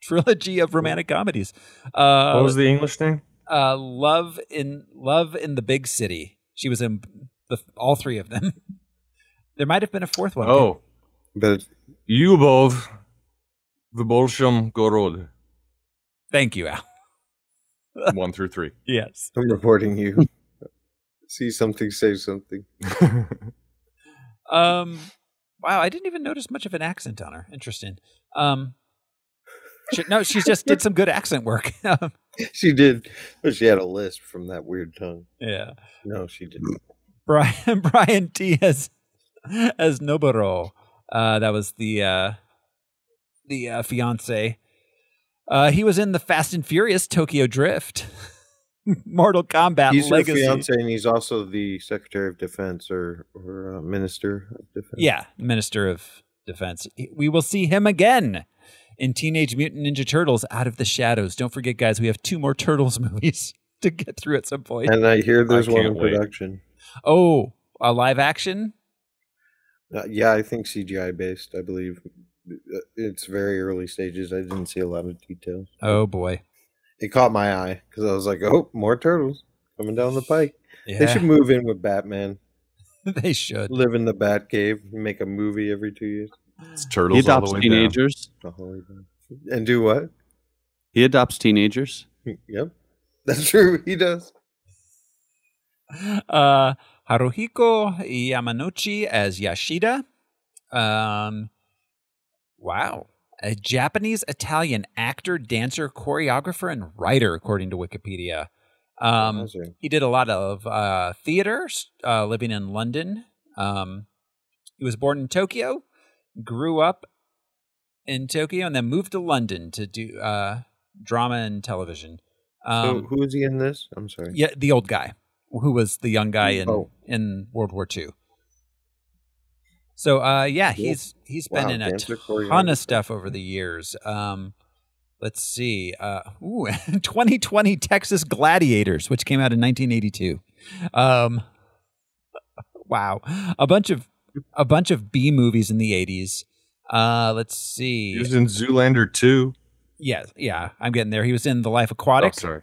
trilogy of romantic comedies. Uh, what was the English name? uh, Love in Love in the Big City. She was in the all three of them. there might have been a fourth one. Oh, But Yubov Vybolsham Gorod. thank you, Al. One through three. Yes. I'm reporting you. See something, say something. Um. Wow, I didn't even notice much of an accent on her. Interesting. Um. She, no, she just did some good accent work. Um, She did, but she had a lisp from that weird tongue. yeah. No, she didn't. Brian Brian Tee as as Noburo. Uh, that was the uh, the uh, fiance. Uh, he was in the Fast and Furious Tokyo Drift, Mortal Kombat he's her Legacy. fiance, and he's also the Secretary of Defense or or uh, Minister of Defense. Yeah, Minister of Defense. We will see him again in Teenage Mutant Ninja Turtles: Out of the Shadows. Don't forget, guys, we have two more Turtles movies to get through at some point. and I hear there's I one in wait. production. Oh, a live action. Uh, yeah, I think CGI based. I believe Uh, it's very early stages. I didn't see a lot of details. Oh boy. It caught my eye because I was like, "Oh, more turtles coming down the pike." Yeah, They should move in with Batman, they should. live in the Bat Cave, make a movie every two years. It's He turtles all the adopts way teenagers. The And do what? He adopts teenagers. Yep, that's true. He does. uh, Haruhiko Yamanouchi as Yashida. Um, wow. A Japanese Italian actor, dancer, choreographer, and writer, according to Wikipedia. Um, he did a lot of uh, theater, uh, living in London. Um, he was born in Tokyo, grew up in Tokyo and then moved to London to do uh, drama and television. Um, so who is he in this? I'm sorry. yeah, the old guy who was the young guy in Oh. in World War II. So uh, yeah, Cool. he's he's been Wow, in a ton of stuff over the years. Um, let's see, uh, ooh, 2020 Texas Gladiators, which came out in 1982. Um, wow, a bunch of a bunch of B movies in the 80s. Uh, let's see. He was in Zoolander 2. Yeah, yeah, I'm getting there. He was in The Life Oh, Aquatic. sorry.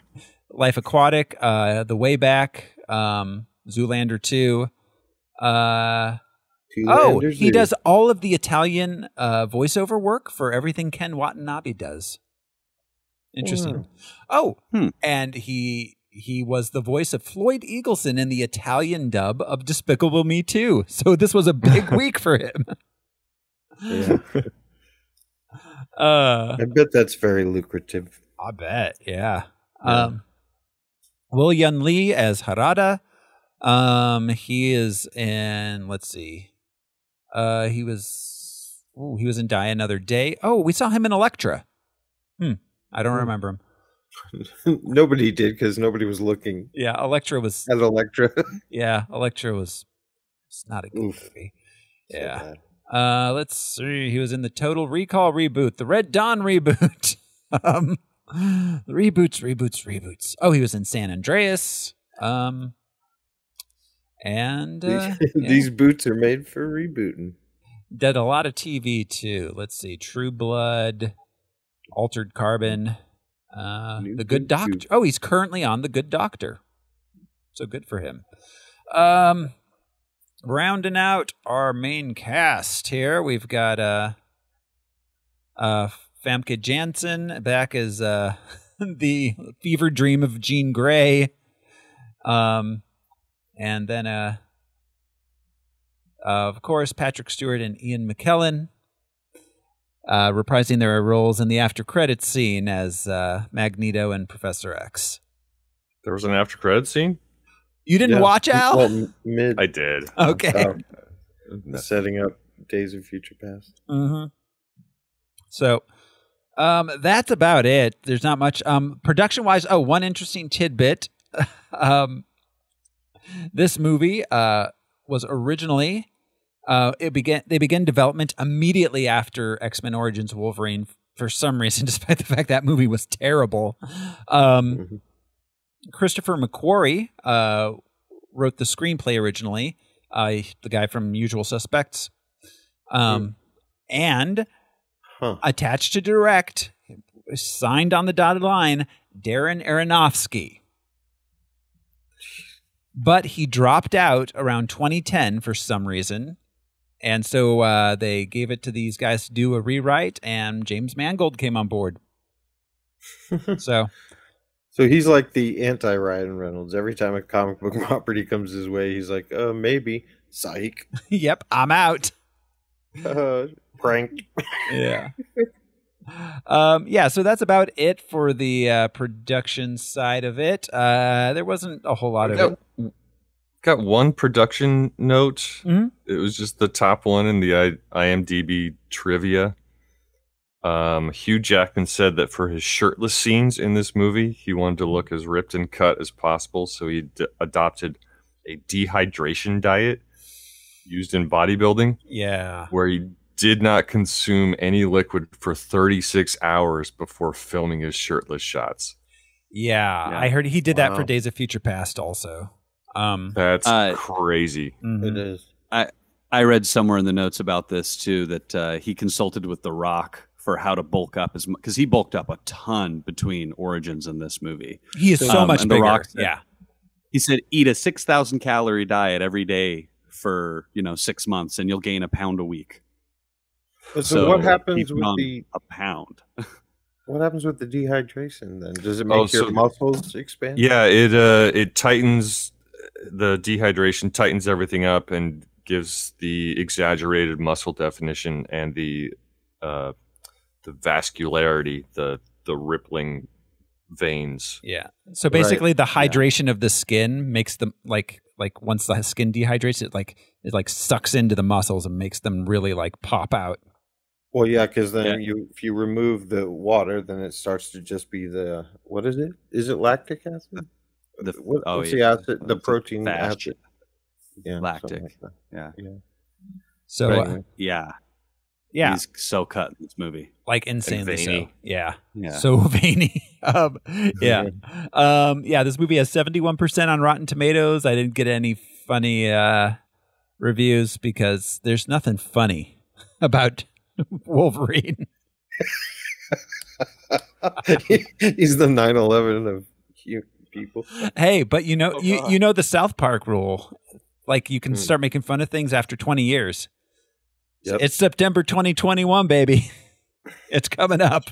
Life Aquatic, uh, The Way Back, um, Zoolander 2. Uh, Two oh, he or- does all of the Italian uh, voiceover work for everything Ken Watanabe does. Interesting. Oh, Hmm. and he he was the voice of Floyd Eagleson in the Italian dub of Despicable Me 2. So this was a big week for him. Yeah. Uh, I bet that's very lucrative. I bet, yeah. Yeah. Um, Will Yun Lee as Harada. Um, he is in. Let's see. Uh, he was. Ooh, he was in Die Another Day. Oh, we saw him in Elektra. Hmm. I don't Hmm. remember him. nobody did because nobody was looking Yeah, Elektra was. at Elektra. Yeah, Elektra was. It's not a good Oof. movie. Yeah. bad. Uh, let's see. He was in the Total Recall reboot, the Red Dawn reboot. um, reboots, reboots, reboots. Oh, he was in San Andreas. Um, and uh, These, yeah. these boots are made for rebooting. did a lot of TV too. Let's see, True Blood, Altered Carbon, uh, New The Good. Doctor. Oh, he's currently on The Good Doctor. So good for him. Um, rounding out our main cast here, we've got uh, uh, Famke Janssen back as uh, the fever dream of Jean Grey. Um, and then uh, uh, of course, Patrick Stewart and Ian McKellen uh, reprising their roles in the after credits scene as uh, Magneto and Professor X. There was an after credit scene? You didn't Yeah. watch Al? Well, mid I did. okay. uh, setting up Days of Future Past. hmm So um, that's about it. There's not much. Um, production wise, oh, one interesting tidbit. um, this movie uh, was originally uh, it began they began development immediately after X Men Origins Wolverine for some reason, despite the fact that movie was terrible. Um, Mhm. Christopher McQuarrie uh, wrote the screenplay originally. Uh, the guy from Usual Suspects, um, and Huh. attached to direct, signed on the dotted line, Darren Aronofsky. But he dropped out around 2010 for some reason. And so uh, they gave it to these guys to do a rewrite, and James Mangold came on board. so, So he's like the anti Ryan Reynolds. Every time a comic book property comes his way, he's like, uh, maybe. Psych. yep, I'm out. Uh, prank. yeah. Um, yeah, so that's about it for the uh, production side of it. Uh, there wasn't a whole lot of it. Got, got one production note. Mhm. It was just the top one in the IMDb trivia. Um, Hugh Jackman said that for his shirtless scenes in this movie, he wanted to look as ripped and cut as possible, so he d- adopted a dehydration diet used in bodybuilding, Yeah. where he did not consume any liquid for 36 hours before filming his shirtless shots. Yeah, Yeah. I heard he did that for Days of Future Past also. Um, That's Uh, crazy. mhm. It is. I I read somewhere in the notes about this too that uh, he consulted with The Rock for how to bulk up as because he bulked up a ton between Origins and this movie. He is so Um, much and The bigger. Rock said- yeah. He said, "Eat a six thousand calorie diet every day for you know six months, and you'll gain a pound a week. So, So what happens with the a pound." what happens with the dehydration then? Does it make Oh, your muscles expand? Yeah, it uh it tightens the dehydration tightens everything up and gives the exaggerated muscle definition and the uh the vascularity, the the rippling veins. Yeah. So basically, the hydration of the skin makes them like like once the skin dehydrates, it like it like sucks into the muscles and makes them really like pop out. Well, yeah, because then Yeah. you if you remove the water, then it starts to just be the what is it? Is it lactic acid? The- what, oh, what's yeah. the acid? The It's protein fat. acid. Yeah, Lactic. like Yeah. that. So But uh, Yeah. yeah, He's so cut in this movie. like insanely so. Yeah. Yeah. So veiny. um, yeah. Um, yeah, this movie has 71% on Rotten Tomatoes. I didn't get any funny uh, reviews because there's nothing funny about Wolverine. he's the 9/11 of people. Hey, but you know, Oh, you, you know the South Park rule. Like you can Hmm. start making fun of things after 20 years. Yep. It's September 2021, baby. It's coming up.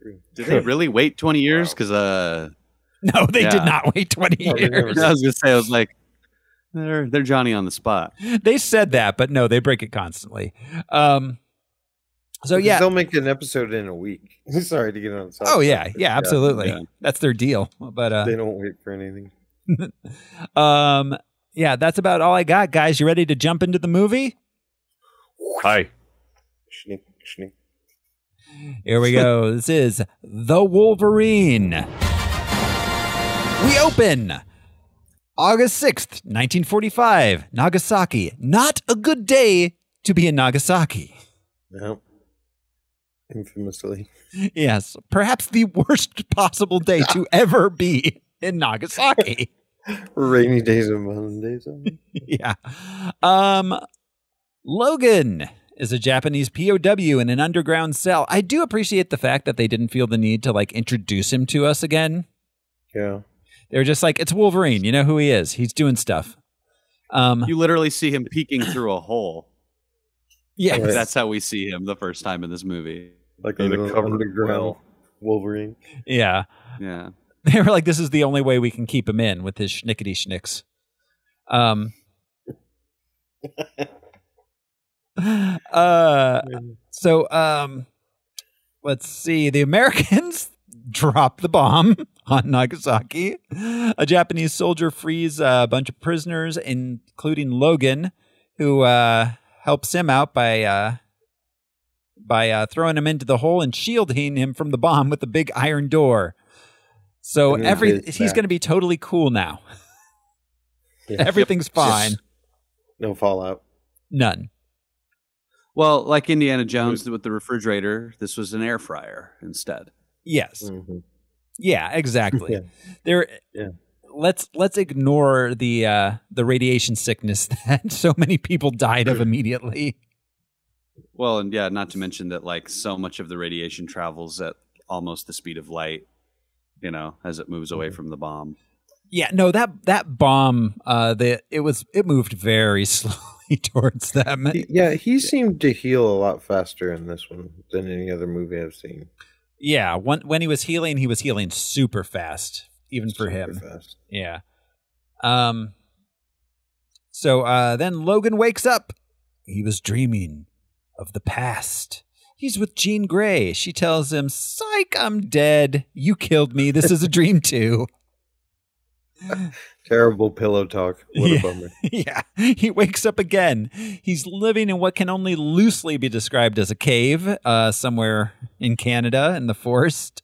True. Did they really wait 20 years? Wow. Because uh, No, they did not wait 20 No, they never years. I was gonna say I was like, they're they're Johnny on the spot. They said that, but no, they break it constantly. Um, so yeah. they'll make an episode in a week. Sorry to get on. South Oh yeah, yeah, absolutely. yeah. That's their deal. But uh, They don't wait for anything. um, yeah, that's about all I got, guys. You ready to jump into the movie? Hi. Schnick, schnick. Here we go. this is The Wolverine. We open August 6th, 1945, Nagasaki. Not a good day to be in Nagasaki. No. Infamously. Yes, perhaps the worst possible day to ever be in Nagasaki. Rainy days and Mondays. yeah. Um Logan is a Japanese POW in an underground cell. I do appreciate the fact that they didn't feel the need to like introduce him to us again. Yeah. They were just like, it's Wolverine. You know who he is. He's doing stuff. Um You literally see him peeking through a hole. yeah. That's how we see him the first time in this movie. Like a In a little covered underground. Wolverine. Yeah. Yeah. They were like, this is the only way we can keep him in with his schnickety schnicks. Um uh So, um, let's see. The Americans drop the bomb on Nagasaki. A Japanese soldier frees a bunch of prisoners, including Logan, who uh, helps him out by uh, by uh, throwing him into the hole and shielding him from the bomb with the big iron door. So And every he's going to be totally cool now. Yeah. Everything's fine. No fallout. None. Well, like Indiana Jones with the refrigerator, this was an air fryer instead. Yes. Mhm. Yeah. Exactly. Yeah. there Yeah. let's let's ignore the uh the radiation sickness that so many people died of immediately Well, and yeah, not to mention that like so much of the radiation travels at almost the speed of light, you know, as it moves away from the bomb. yeah no that that bomb uh the it was it moved very slowly towards them yeah, he seemed to heal a lot faster in this one than any other movie I've seen. Yeah when when he was healing he was healing super fast even for Super him. Fast. yeah. Um so uh then logan wakes up. He was dreaming of the past. He's with jean grey. She tells him psych i'm dead. You killed me. This is a dream too Terrible pillow talk. What Yeah. a bummer. yeah, he wakes up again. He's living in what can only loosely be described as a cave, uh, somewhere in Canada in the forest.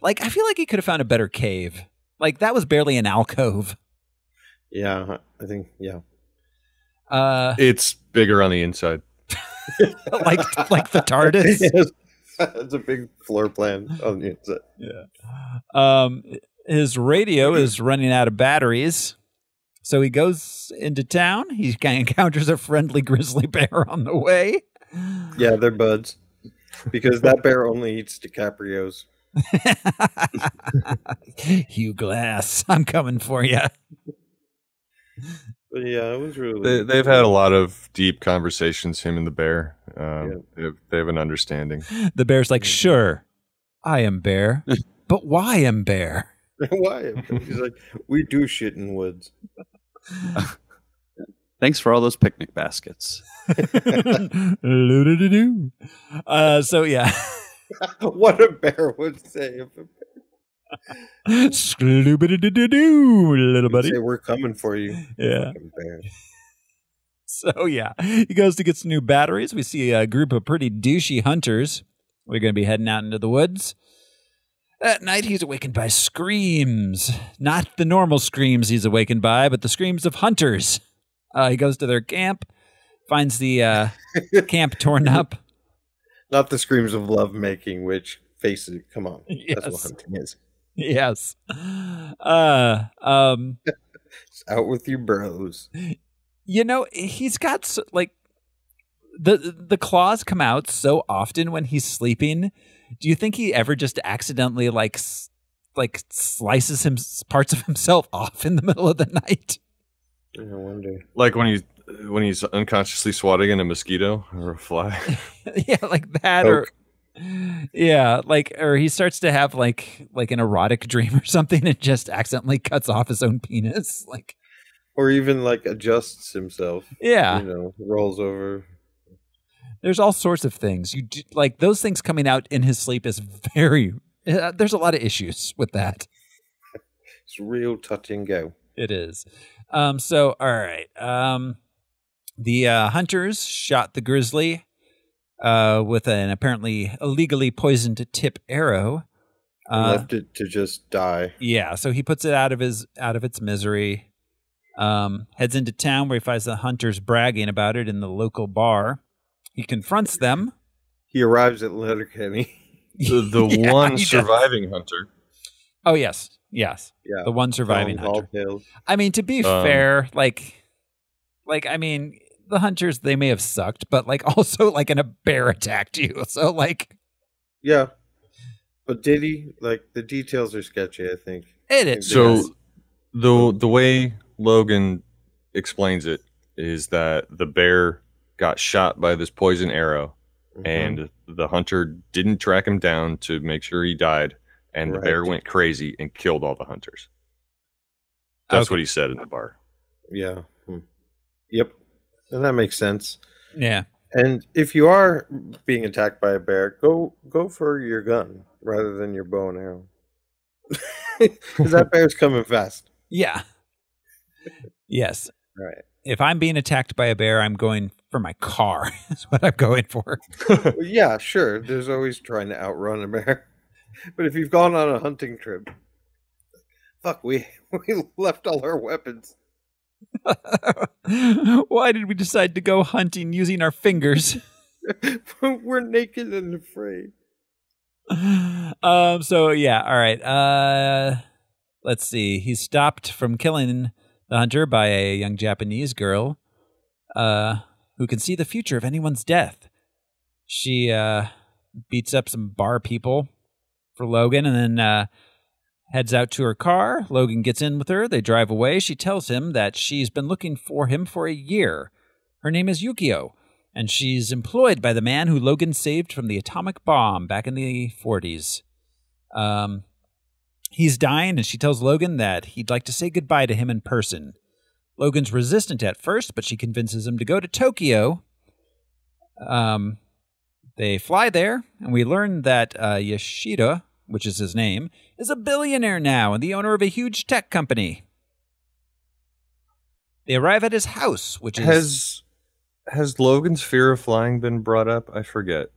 Like, I feel like he could have found a better cave. Like, that was barely an alcove. Yeah, I think yeah. Uh, It's bigger on the inside. like, like the TARDIS. It's a big floor plan on the inside. Yeah. Um, his radio is running out of batteries. So he goes into town. He encounters a friendly grizzly bear on the way. Yeah, they're buds. Because that bear only eats DiCaprio's. Hugh Glass, I'm coming for you. But yeah, it was really They, they've had a lot of deep conversations, him and the bear. Um, Yeah. they, have, they have an understanding. The bear's like, sure, I am bear, but why am bear? Why? He's like, we do shit in woods. Thanks for all those picnic baskets. Uh, so yeah, what a bear would say if a Scloo-doo-doo-doo-doo, little buddy. say, we're coming for you. Yeah. So yeah, he goes to get some new batteries. We see a group of pretty douchey hunters. We're going to be heading out into the woods. At night, he's awakened by screams. Not the normal screams he's awakened by, but the screams of hunters. Uh, he goes to their camp, finds the uh, camp torn up. Not the screams of love making, which faces. Come on, that's what Yes. hunting is. Yes. Uh, um, It's out with your bros. you know, he's got like the the claws come out so often when he's sleeping. Do you think he ever just accidentally like s- like slices him parts of himself off in the middle of the night? I wonder. Like when he's when he's unconsciously swatting in a mosquito or a fly. yeah, like that or yeah, like or he starts to have like like an erotic dream or something and just accidentally cuts off his own penis. Like Or even like adjusts himself. yeah, You know, rolls over. There's all sorts of things. You do, like those things coming out in his sleep is very uh, there's a lot of issues with that. It's real touch and go. It is. Um, so, all right. Um, the uh, hunters shot the grizzly uh, with an apparently illegally poisoned tip arrow. Uh, left it to just die. yeah, so he puts it out of his out of its misery. Um, heads into town where he finds the hunters bragging about it in the local bar. He confronts them. He arrives at Letterkenny. the the Yeah, one he does. surviving hunter. Oh yes, yes, Yeah. the one surviving Telling hunter. tales. I mean, to be Um, fair, like, like I mean, the hunters they may have sucked, but like also like in a bear attacked you, so like Yeah. But did he? Like, the details are sketchy, I think. it is. So the the way Logan explains it is that the bear got shot by this poison arrow Mhm. and the hunter didn't track him down to make sure he died and the bear went crazy and killed all the hunters. That's Okay. what he said in the bar. Yeah. Hmm. Yep. And that makes sense. yeah, And if you are being attacked by a bear, go go for your gun rather than your bow and arrow. Because that bear's coming fast. yeah, yes. All right. If I'm being attacked by a bear, I'm going for my car. That's what I'm going for. Yeah, sure. There's always trying to outrun a bear. But if you've gone on a hunting trip, fuck, we we left all our weapons. Why did we decide to go hunting using our fingers? We're naked and afraid. um so yeah all right uh let's see he's stopped from killing the hunter by a young japanese girl uh who can see the future of anyone's death. She uh beats up some bar people for logan and then uh heads out to her car. Logan gets in with her. They drive away. She tells him that she's been looking for him for a year. Her name is yukio and she's employed by the man who Logan saved from the atomic bomb back in the 40s. Um, he's dying, and she tells Logan that he'd like to say goodbye to him in person. Logan's resistant at first, but she convinces him to go to Tokyo. Um, they fly there, and we learn that uh, Yoshida, which is his name, is a billionaire now and the owner of a huge tech company. They arrive at his house, which is Has has Logan's fear of flying been brought up? I forget.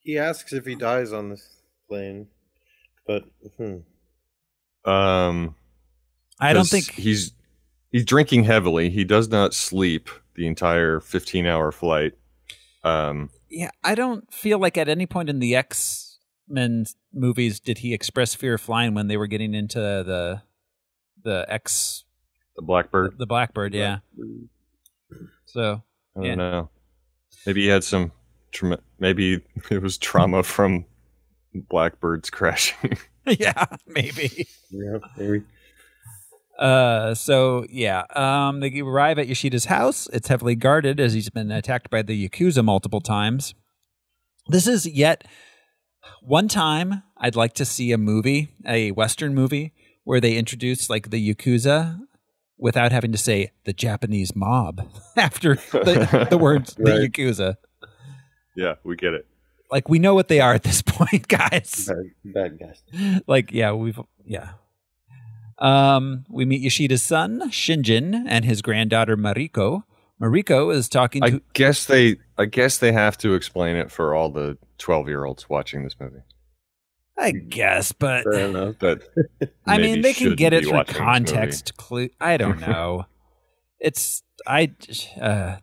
He asks if he dies on this plane, but hmm. Um, I don't think he's he's drinking heavily. He does not sleep the entire 15 hour flight. Um, Yeah, I don't feel like at any point in the X Men movies did he express fear of flying when they were getting into the the X the Blackbird. the Blackbird. Yeah. So I don't yeah. know. Maybe he had some. Trauma, maybe it was trauma from Blackbirds crashing. yeah, maybe. yeah, maybe. Uh, so yeah, um, they arrive at Yoshida's house. It's heavily guarded as he's been attacked by the Yakuza multiple times. This is yet one time I'd like to see a movie, a Western movie, where they introduce like the Yakuza without having to say the Japanese mob after the, the words the Yakuza. yeah, we get it. Like we know what they are at this point, guys. Bad, bad guys. like yeah we've yeah Um, we meet Yoshida's son, Shingen, and his granddaughter, Mariko. Mariko is talking to. I guess they I guess they have to explain it for all the 12-year-olds watching this movie. I guess, but Fair enough. That I mean, they can get it be through watching this movie. context clue. I don't know. it's I. Uh,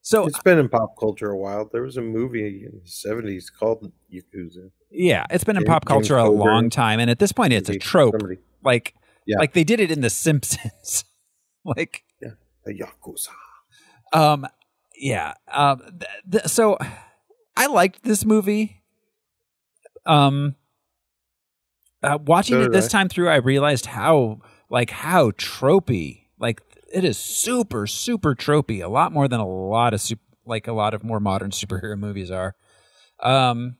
so It's been in pop culture a while. There was a movie in the seventies called Yakuza. yeah, it's been in James- pop James culture a Coburn. long time, and at this point, it's a trope. Somebody, Like, Yeah. like they did it in The Simpsons. like, yeah. a Yakuza. um, yeah. Um, th- th- so I liked this movie. Um, uh, watching So it this I. time through, I realized how like how tropey. Like it is super super tropey. A lot more than a lot of sup- like a lot of more modern superhero movies are. Um.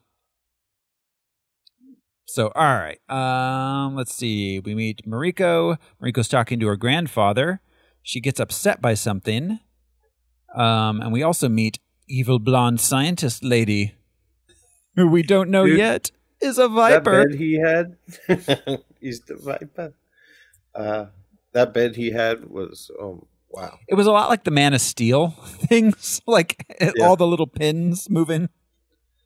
So all right. Um. Let's see. We meet Mariko. Mariko's talking to her grandfather. She gets upset by something. Um. And we also meet evil blonde scientist lady, who we don't know Dude, yet is a viper. That viper. bed he had, he's the viper. Uh, that bed he had was oh wow. It was a lot like the Man of Steel things, like Yeah. all the little pins moving.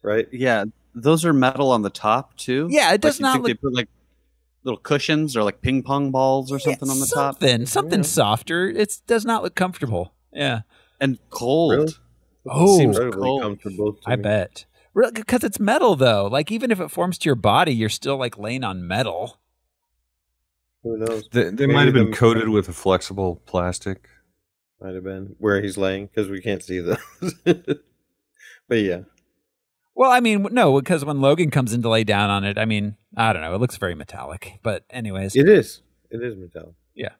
Right? Yeah, those are metal on the top too. Yeah, it Like, does you not think look they put like little cushions or like ping pong balls or something on the top. something, something Yeah. softer. It does not look comfortable. Yeah. And cold. Really? Oh, seems Incredibly cold. comfortable. To I me. bet. Because it's metal, though. Like even if it forms to your body, you're still like laying on metal. Who knows? They, they might have been the- coated uh, with a flexible plastic. Might have been where he's laying because we can't see those. but yeah, Well, I mean, no, because when Logan comes in to lay down on it, I mean, I don't know. It looks very metallic. But anyways, it is. It is metallic. Yeah.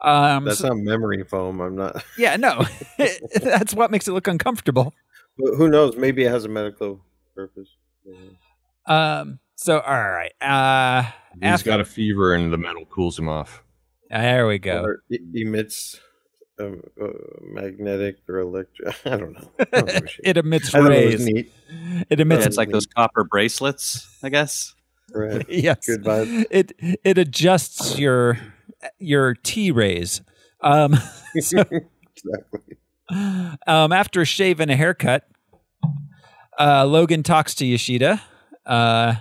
Um, That's so- not memory foam. I'm not. yeah, no, that's what makes it look uncomfortable. But who knows? Maybe it has a medical purpose. Um, so all right, uh, He's after, got a fever and the metal cools him off. there we go. Or it emits um, uh, magnetic or electric. I don't know. I don't give a shit. it emits I thought it was rays. neat. It Yeah, emits it's like those copper bracelets, I guess. Right. yes. Good vibe. It it adjusts your your T rays. Um, so, exactly. um, after a shave and a haircut, uh, Logan talks to Yoshida, uh,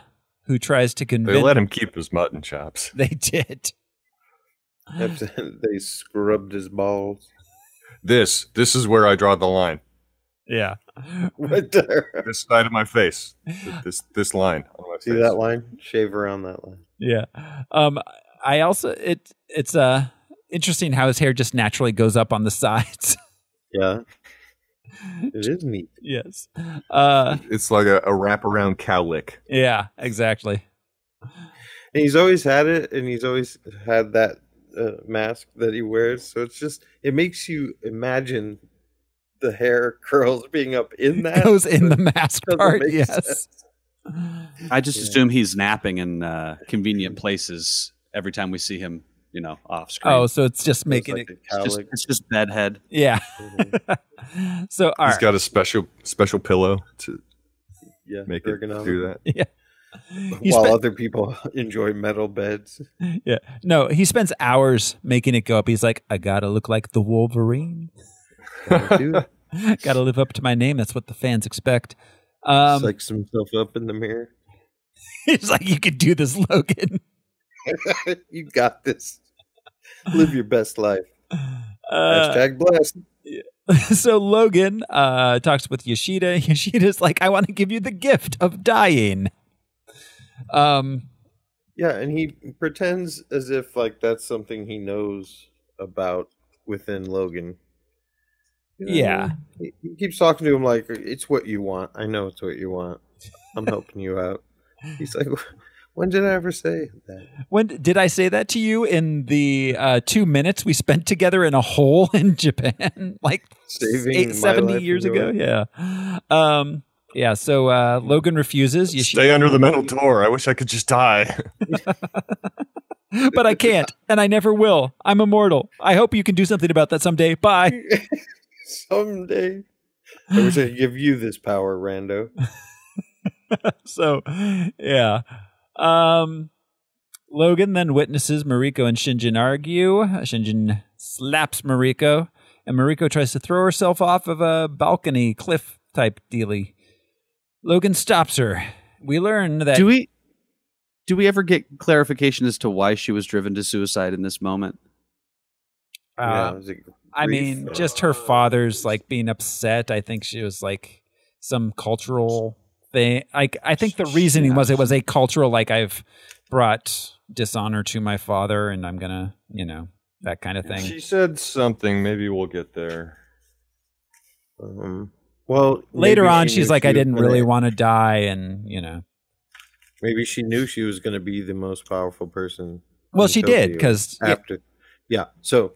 who tries to convince. They convince. let him keep his mutton chops. They did. they scrubbed his balls. This, this is where I draw the line. Yeah. Right there. This side of my face. This, this line on my See face. that line? Shave around that line. Yeah. Um, I also it it's uh interesting how his hair just naturally goes up on the sides. Yeah. It is neat. yes. Uh, It's like a, a wraparound cowlick. yeah. Exactly. And he's always had it, and he's always had that uh, mask that he wears. So it's just it makes you imagine the hair curls being up in that. goes in the mask part. Yes. sense. I just Yeah. assume he's napping in uh, convenient places every time we see him, you know, off screen. Oh, so it's just It's making like it. it's just, cowlick. it's just bedhead. Yeah. Mhm. so all He's right. got a special special pillow to Yeah, make it do that. He While spe- other people enjoy metal beds. yeah. No, he spends hours making it go up. He's like, I gotta look like the Wolverine. Gotta gotta live up to my name. That's what the fans expect. Um, Psychs himself up in the mirror. he's like, you could do this, Logan. you got this. Live your best life. Uh, Hashtag blessed. so Logan uh, talks with Yoshida. Yoshida's like, I want to give you the gift of dying. Um, Yeah, and he pretends as if like that's something he knows about within Logan. You know Yeah. He, he keeps talking to him like it's what you want. I know it's what you want. I'm helping you out. He's like, when did I ever say that? when did I say that to you in the uh, two minutes we spent together in a hole in Japan, like Saving eight, 70 years ago? Yeah. Um, yeah. So uh, Logan refuses. Yoshi- Stay under the metal door. I wish I could just die. but I can't, and I never will. I'm immortal. I hope you can do something about that someday. Bye. Someday. I wish I could give you this power, Rando. so yeah um Logan then witnesses Mariko and Shingen argue. Shingen slaps Mariko, and Mariko tries to throw herself off of a balcony cliff type dealy. Logan stops her. We learn that Do we do we ever get clarification as to why she was driven to suicide in this moment? yeah, uh, it was a I grief, mean, just her father's like being upset. I think she was like some cultural thing. Like I think the reasoning was it was a cultural like I've brought dishonor to my father and I'm gonna, you know, that kind of thing. She said something. Maybe we'll get there. Um, well, Later on, she she's like, she I didn't gonna- really want to die, and you know. Maybe she knew she was going to be the most powerful person. Well, she did because after, yeah. So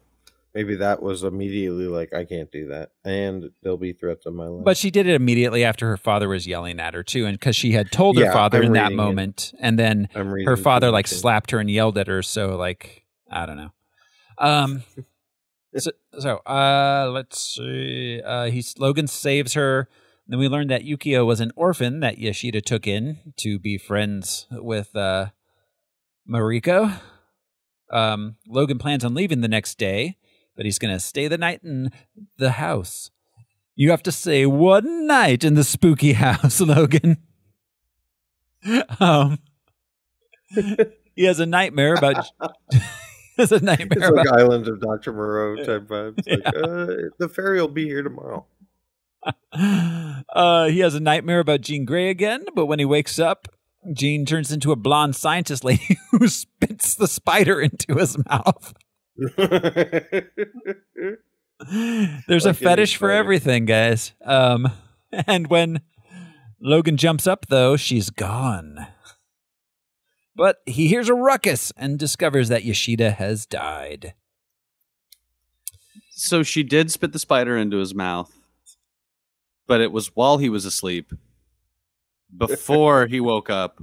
maybe that was immediately like, I can't do that, and there'll be threats on my life. But she did it immediately after her father was yelling at her too, and because she had told her Yeah, father I'm in that reading it. moment, and then her father like slapped her and yelled at her. So like I don't know. Um. So, so uh, let's see. Uh, he's Logan saves her. Then we learned that Yukio was an orphan that Yoshida took in to be friends with uh, Mariko. Um, Logan plans on leaving the next day, but he's going to stay the night in the house. You have to say one night in the spooky house, Logan. Um, he has a nightmare about. has a nightmare It's about like Island of Dr. Moreau type vibes. Like, uh, the fairy will be here tomorrow. uh, he has a nightmare about Jean Grey again, but when he wakes up, Jean turns into a blonde scientist lady who spits the spider into his mouth. There's a Like any fetish for everything, guys. Um, and when Logan jumps up, though, she's gone. But he hears a ruckus and discovers that Yoshida has died. So she did spit the spider into his mouth, but it was while he was asleep, before he woke up.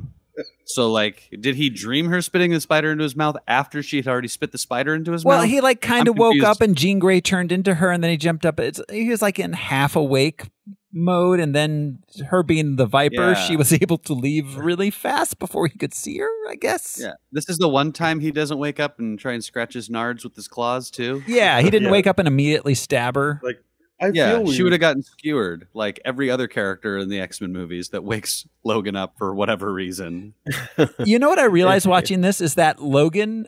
So, like, did he dream her spitting the spider into his mouth after she had already spit the spider into his Well, mouth? Well, he like kind of woke confused. up and Jean Grey turned into her and then he jumped up. It's he was like in half awake mode and then her being the viper, Yeah. she was able to leave really fast before he could see her, I guess. Yeah, this is the one time he doesn't wake up and try and scratch his nards with his claws too. Yeah, he didn't Yeah. wake up and immediately stab her. like, I Yeah, feel she would have gotten skewered like every other character in the X Men movies that wakes Logan up for whatever reason. you know what I realized watching this is that Logan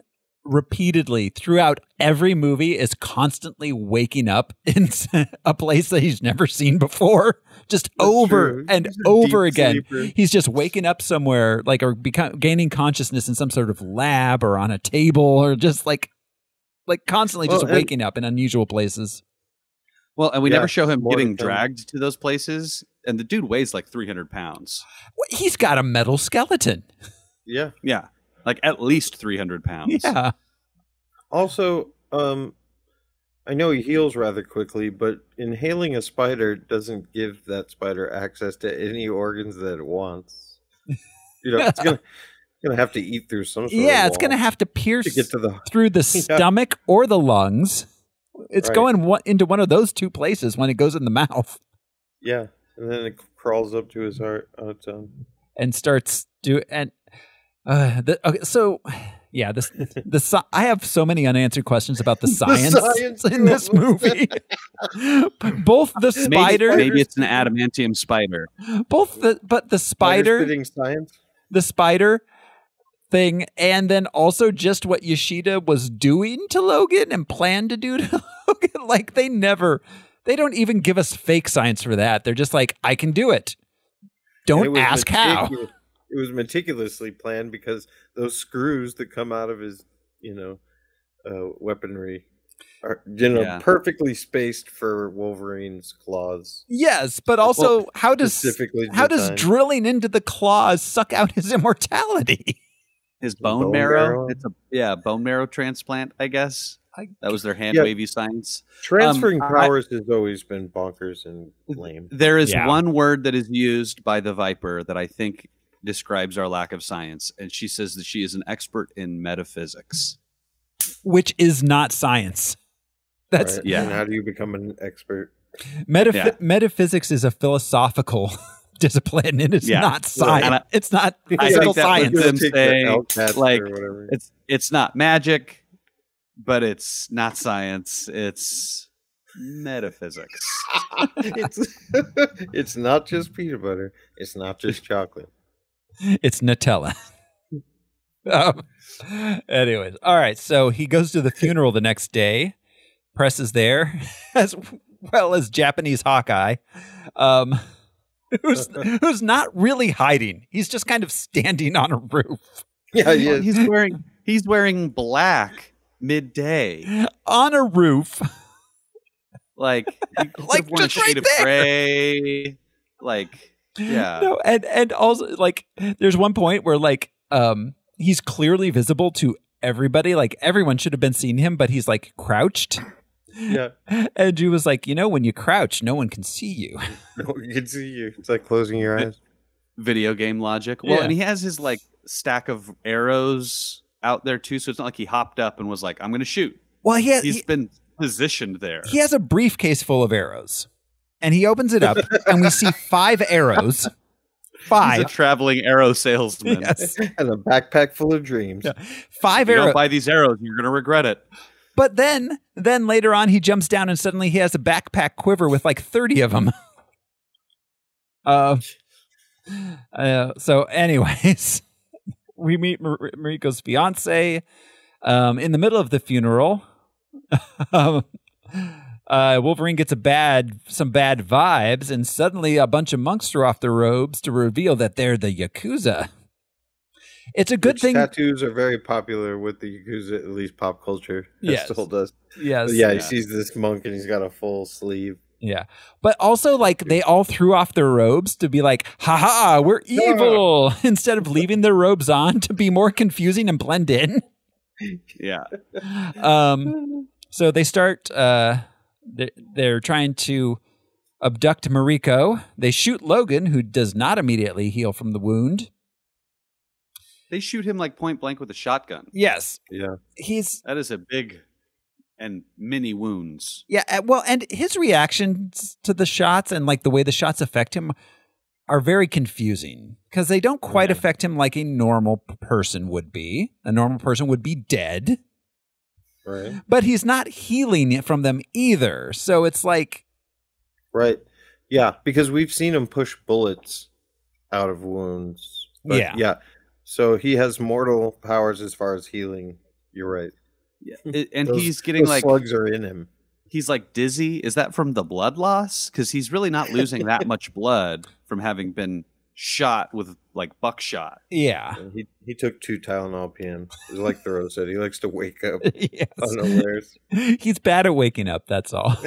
repeatedly throughout every movie is constantly waking up in a place that he's never seen before just That's over true. and over again sleeper. he's just waking up somewhere like or become gaining consciousness in some sort of lab or on a table or just like like constantly Well, just and- waking up in unusual places Well, and we Yeah, never show him getting dragged to those places, and the dude weighs like three hundred pounds. He's got a metal skeleton Yeah. Yeah, like at least three hundred pounds. yeah Also, um, I know he heals rather quickly, but inhaling a spider doesn't give that spider access to any organs that it wants. You know, it's gonna gonna have to eat through some. Sort yeah of it's gonna have to pierce to get to the. through the stomach or the lungs. It's Right. going one, into one of those two places when it goes in the mouth Yeah, and then it crawls up to his heart on its own. and starts do and uh, the, okay, so yeah, this the I have so many unanswered questions about the science, the science in this movie. both the spider, maybe it's an adamantium spider. both the but the spider, Spitting science. the spider thing, and then also just what Yoshida was doing to Logan and planned to do to Logan. Like they never, they don't even give us fake science for that. They're just like, I can do it. Don't was ask how. Meticu- It was meticulously planned because those screws that come out of his, you know, uh, weaponry are, you know, Yeah. perfectly spaced for Wolverine's claws. Yes, but also how does specifically how does designed. drilling into the claws suck out his immortality? His bone, Bone marrow. marrow? It's a yeah, bone marrow transplant. I guess I- that was their hand Yeah. wavy science. Transferring Um, I- powers has always been bonkers and lame. There is Yeah. one word that is used by the Viper that I think describes our lack of science, and she says that she is an expert in metaphysics. Which is not science. That's right? yeah. And how do you become an expert? metaph- Yeah. metaphysics is a philosophical discipline. and It is Yeah. not science. And I- it's not physical think that was science. them Take the saying, like. It's it's not magic, but it's not science. It's metaphysics. it's it's not just peanut butter. It's not just chocolate. It's Nutella. um, anyways, all right. So he goes to the funeral the next day. Press is there, as well as Japanese Hawkeye, um, who's who's not really hiding. He's just kind of standing on a roof Yeah, yeah. He's wearing he's wearing black midday. on a roof. Like Like, have just right shade of there. gray. Like yeah. No, and and also like there's one point where like um he's clearly visible to everybody. Like everyone should have been seeing him, but he's like crouched. yeah. And Drew was like, you know, when you crouch, no one can see you. No one can see you. It's like closing your eyes. video game logic. Well, Yeah. and he has his like stack of arrows out there too, so it's not like he hopped up and was like, "I'm going to shoot." Well, he has, He's he, been positioned there. he has a briefcase full of arrows, and he opens it up, and we see five arrows. He's a Five. traveling arrow salesman. Yes. And a backpack full of dreams. Yeah. Five If you arrows. don't buy these arrows, you're going to regret it. But then, then later on, he jumps down and suddenly he has a backpack quiver with like thirty of them. uh, uh, so, anyways, we meet Mar- Mariko's fiance um, in the middle of the funeral. um, uh, Wolverine gets a bad, some bad vibes, and suddenly a bunch of monks are off their robes to reveal that they're the yakuza. It's a good Which thing. Tattoos are very popular with the Yakuza, at least pop culture. has Yes. told us. yes, But yeah, he sees this monk and he's got a full sleeve. Yeah. But also, like, they all threw off their robes to be like, haha, we're evil, instead of leaving their robes on to be more confusing and blend in. Yeah. Um, so they start, uh, they're, they're trying to abduct Mariko. They shoot Logan, who does not immediately heal from the wound. They shoot him like point blank with a shotgun. Yes. Yeah. He's, That is a big and many wounds. yeah, uh, well, and his reactions to the shots and like the way the shots affect him are very confusing because they don't quite Yeah. affect him like a normal person would be. A normal person would be dead, Right. but he's not healing it from them either. So it's like, Right. Yeah, because we've seen him push bullets out of wounds. But Yeah. Yeah. So he has mortal powers as far as healing. You're right. Yeah. It- and Those- he's getting like slugs are in him. he's like dizzy. Is that from the blood loss? Because he's really not losing that much blood from having been shot with like buckshot. yeah. And He he took two Tylenol PM. Like Thoreau said, he likes to wake up yes. unawares. He's bad at waking up, that's all.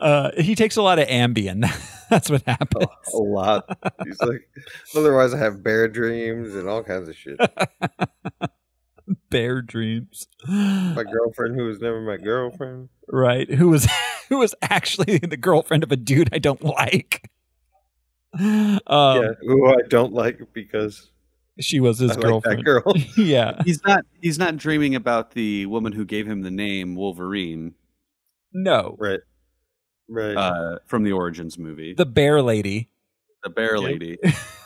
Uh, he takes a lot of Ambien. that's what happens. a lot. He's like, otherwise I have bear dreams and all kinds of shit. Bear dreams. My girlfriend who was never my girlfriend. right who was who was actually the girlfriend of a dude i don't like um yeah, who I don't like because she was his I like girlfriend that girl. yeah He's not he's not dreaming about the woman who gave him the name Wolverine no right. Right. uh, from the Origins movie. the bear lady the bear lady.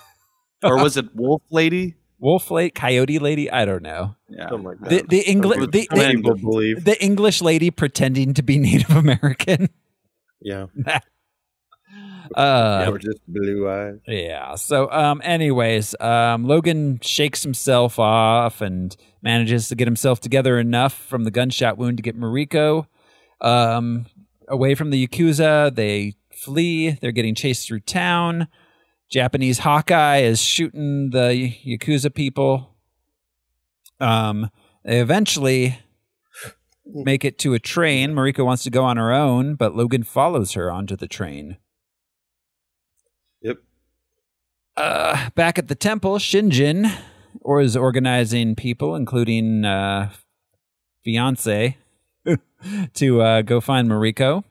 or was it Wolf Lady? wolf lady coyote lady i don't know Yeah. Something like that. the the english Some the, the, the english lady pretending to be native american Yeah. uh or just blue eyes. Yeah. So, um, anyways, um, Logan shakes himself off and manages to get himself together enough from the gunshot wound to get Mariko um, away from the Yakuza. They flee. They're getting chased through town. Japanese Hawkeye is shooting the Yakuza people. Um, they eventually make it to a train. Mariko wants to go on her own, but Logan follows her onto the train. Yep. Uh, back at the temple, Shingen or is organizing people, including uh, fiance, to uh, go find Mariko.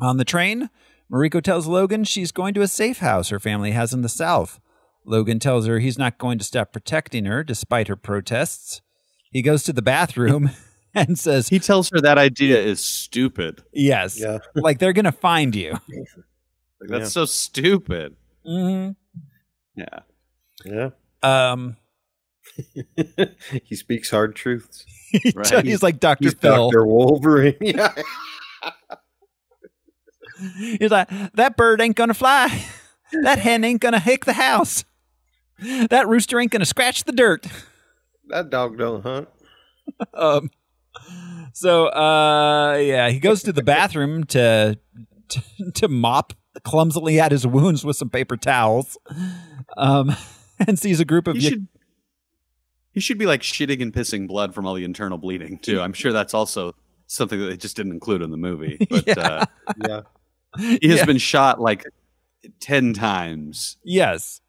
On the train, Mariko tells Logan she's going to a safe house her family has in the south. Logan tells her he's not going to stop protecting her despite her protests. He goes to the bathroom and says, He tells her that idea is stupid. Yes, Yeah. like they're going to find you. Like, that's so stupid. Hmm Yeah. Yeah. Um, he speaks hard truths. Right. he's like Dr. He's Phil. Dr. Wolverine. Yeah. He's like, that bird ain't gonna fly. That hen ain't gonna hick the house. That rooster ain't gonna scratch the dirt. That dog don't hunt. Um, so, uh, yeah, he goes to the bathroom to, to to mop clumsily at his wounds with some paper towels. Um, and sees a group of He y- should he should be like shitting and pissing blood from all the internal bleeding too. I'm sure that's also something that they just didn't include in the movie. But Yeah. uh, Yeah. he has Yeah. been shot like ten times. yes,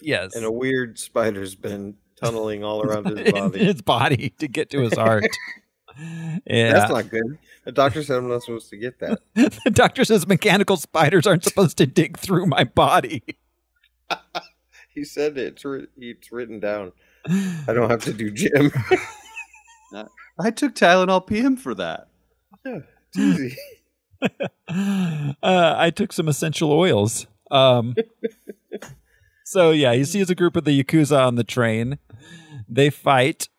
yes, And a weird spider's been tunneling all around his body. his body to get to his heart. Yeah, That's not good. The doctor said I'm not supposed to get that. the doctor says mechanical spiders aren't supposed to dig through my body. He said it's, writ- it's written down. I don't have to do gym. I took Tylenol PM for that. yeah, it's easy. uh, I took some essential oils. Um, so yeah, he sees a group of the yakuza on the train. They fight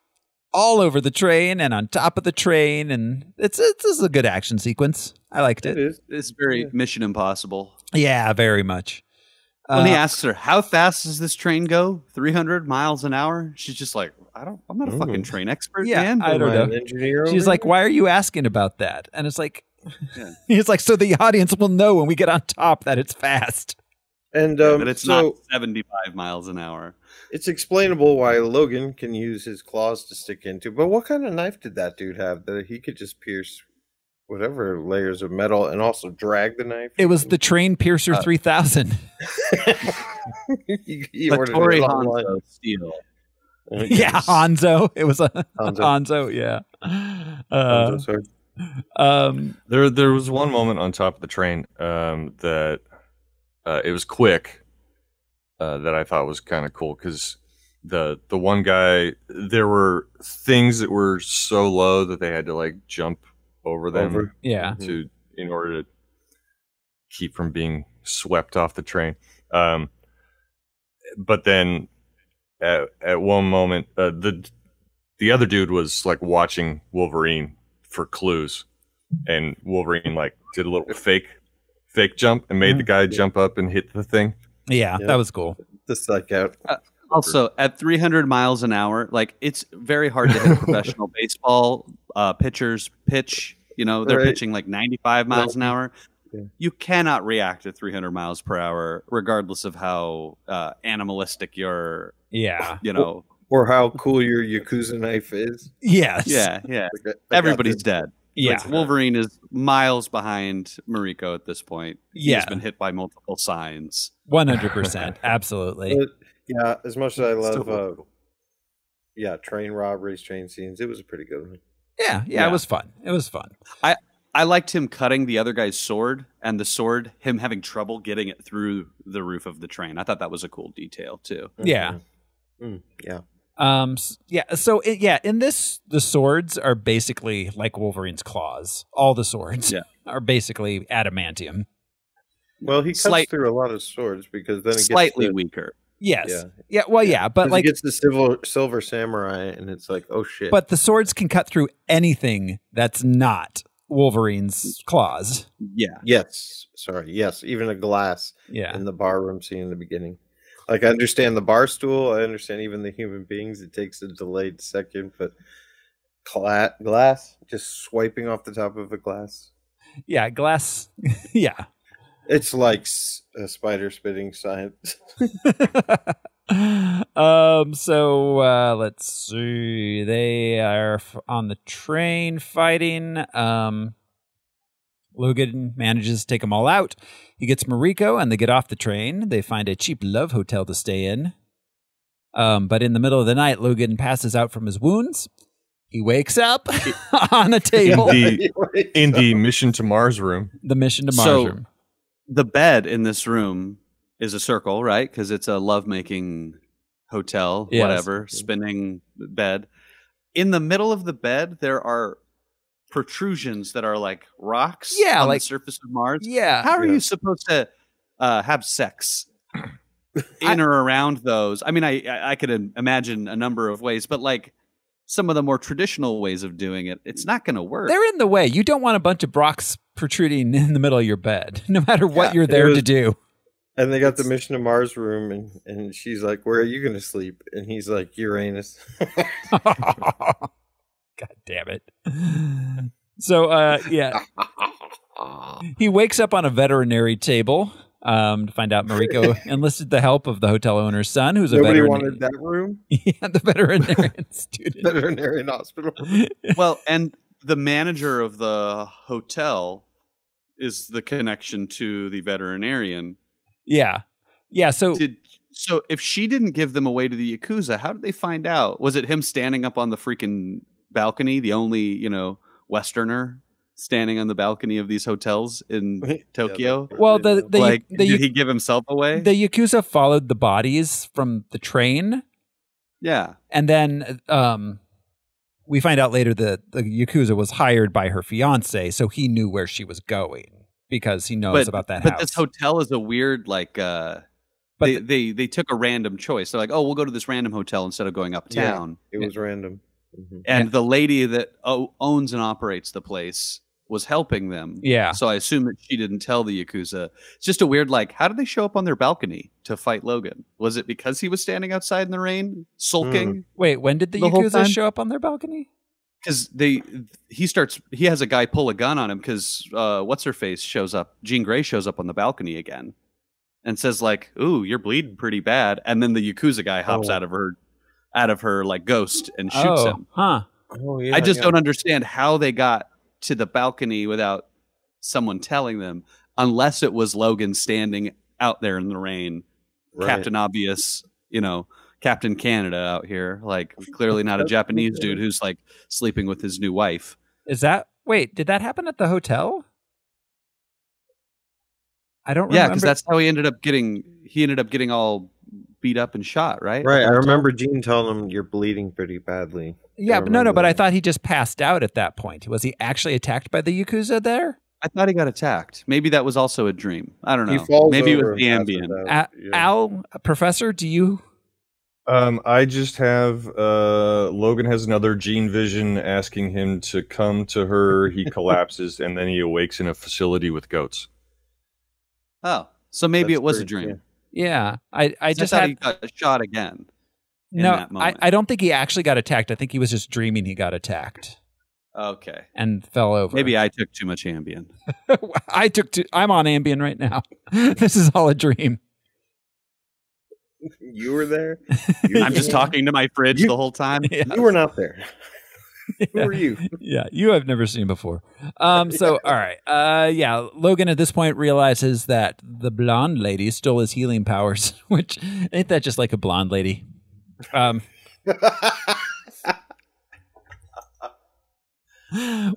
all over the train and on top of the train, and it's it's, it's a good action sequence. I liked It it. is. It's very Yeah. Mission Impossible. Yeah, very much. When he Uh, asks her, "How fast does this train go? 300 miles an hour?" She's just like, "I don't. I'm not a Ooh. fucking train expert, Yeah, man." I don't Am know. an engineer She's over like, here? "Why are you asking about that?" And it's like, Yeah. he's like, "So the audience will know when we get on top that it's fast." And Yeah, um, that it's so not 75 miles an hour. it's explainable why Logan can use his claws to stick into. But what kind of knife did that dude have that he could just pierce whatever layers of metal and also drag the knife? It was the Train Piercer Uh, 3000. he, he ordered Tori it. Hanzo steel. yeah, Yes. Hanzo. It was a Hanzo. Hanzo. yeah. Uh, Hanzo, sorry. um, There, there was one moment on top of the train um, that uh, it was quick uh, that I thought was kind of cool because the the one guy there were things that were so low that they had to like jump over them Over. yeah. to in order to keep from being swept off the train. Um, but then at, at one moment, uh, the the other dude was like watching Wolverine for clues, and Wolverine like did a little fake fake jump and made the guy jump up and hit the thing. Yeah, Yeah. that was cool. The psych out. Also, at 300 miles an hour, like it's very hard to hit professional baseball uh, pitcher's pitch. You know, they're Right. pitching like 95 miles an hour. Yeah. You cannot react at 300 miles per hour, regardless of how uh, animalistic your, Yeah. you know. Or how cool your Yakuza knife is. Yes. Yeah, yeah. Like, I- I Everybody's dead. Yeah. Wolverine is miles behind Mariko at this point. He's Yeah. been hit by multiple signs. One hundred percent. Absolutely. But, yeah, as much as I love, Still uh, yeah, train robberies, train scenes, it was a pretty good one. Yeah, yeah. Yeah. It was fun. It was fun. I I liked him cutting the other guy's sword and the sword, him having trouble getting it through the roof of the train. I thought that was a cool detail too. Yeah. Mm, yeah. Um. Yeah. So it, yeah, in this, the swords are basically like Wolverine's claws. All the swords Yeah. are basically adamantium. Well, he cuts Slight- through a lot of swords because then it Slightly gets the, weaker. Yes. Yeah. Yeah. well, yeah, but like, it gets the silver silver samurai, and it's like, oh shit. but the swords can cut through anything that's not Wolverine's claws. Yeah. yes, sorry, yes, even a glass Yeah. in the bar room scene in the beginning. Like I understand the bar stool, I understand even the human beings. It takes a delayed second, but cla- glass just swiping off the top of a glass. Yeah. Glass. yeah. It's like a spider spitting science. um so uh let's see they are on the train fighting um Logan manages to take them all out. He gets Mariko and they get off the train. They find a cheap love hotel to stay in. Um, but in the middle of the night, Logan passes out from his wounds. He wakes up on a table. In the in the mission to Mars room. the mission to Mars So- room. The bed in this room is a circle, right? Because it's a lovemaking hotel, Yes. whatever, spinning bed. In the middle of the bed, there are protrusions that are like rocks Yeah, on like- the surface of Mars. Yeah. How are Yeah. you supposed to uh, have sex in or around those. I mean, I I I could imagine a number of ways, but like some of the more traditional ways of doing it, it's not going to work. They're in the way. You don't want a bunch of Brocks protruding in the middle of your bed, no matter what Yeah, you're it there to do. And they got the mission to Mars room, and, and she's like, "Where are you going to sleep?" And he's like, "Uranus." God damn it. So, uh, yeah, he wakes up on a veterinary table um, to find out Mariko enlisted the help of the hotel owner's son, who's a Nobody veteran. wanted that room. yeah, the veterinarian student. Veterinarian hospital. well, and the manager of the hotel is the connection to the veterinarian. Yeah, yeah. So Did so if she didn't give them away to the yakuza, how did they find out? Was it him standing up on the freaking balcony, the only you know Westerner standing on the balcony of these hotels in Tokyo? Well, the the, like, the, did he give himself away? the yakuza followed the bodies from the train, yeah, and then um, we find out later that the yakuza was hired by her fiance, so he knew where she was going because he knows but about that but house. this hotel is a weird like. uh But they, the- they they took a random choice. They're like, oh, we'll go to this random hotel instead of going uptown. It was random. Mhm. And the lady that o- owns and operates the place was helping them. Yeah. So I assume that she didn't tell the yakuza. It's just a weird like, how did they show up on their balcony to fight Logan? Was it because he was standing outside in the rain sulking? Wait, when did the, The yakuza show up on their balcony? Because they he starts he has a guy pull a gun on him because uh, what's her face shows up. Jean Grey shows up on the balcony again and says like, "Ooh, you're bleeding pretty bad." And then the yakuza guy hops Oh. out of her out of her like ghost and shoots oh, him. huh? Oh yeah. I just yeah. don't understand how they got to the balcony without someone telling them, unless it was Logan standing out there in the rain, Right. Captain Obvious, you know, Captain Canada out here, like clearly not a Japanese dude who's like sleeping with his new wife. Is that wait? Did that happen at the hotel? I don't. Remember. Yeah, because that's how he ended up getting. He ended up getting all beat up and shot, right? Right. I At the hotel? remember Jean telling him you're bleeding pretty badly. yeah, but no, no. remember But I thought he just passed out at that point. Was he actually attacked by the yakuza there? I thought he got attacked. Maybe that was also a dream. I don't He know. falls Maybe it was the Ambien. out. Yeah. Al, professor, do you? Um, I just have uh, Logan has another Jean vision asking him to come to her. He collapses and then he awakes in a facility with goats. Oh, so maybe That's it was a dream. Yeah, I, I just thought had he got a shot again. in no. that I. I don't think he actually got attacked. I think he was just dreaming he got attacked Okay. and fell over. Maybe I took too much Ambien. I took. To, I'm on Ambien right now. this is all a dream. You were there. You- I'm just talking to my fridge You- the whole time. Yeah. You were not there. Who were you? yeah, you have never seen before. Um, so all right, uh, yeah. Logan at this point realizes that the blonde lady stole his healing powers, which ain't that just like a blonde lady? Um,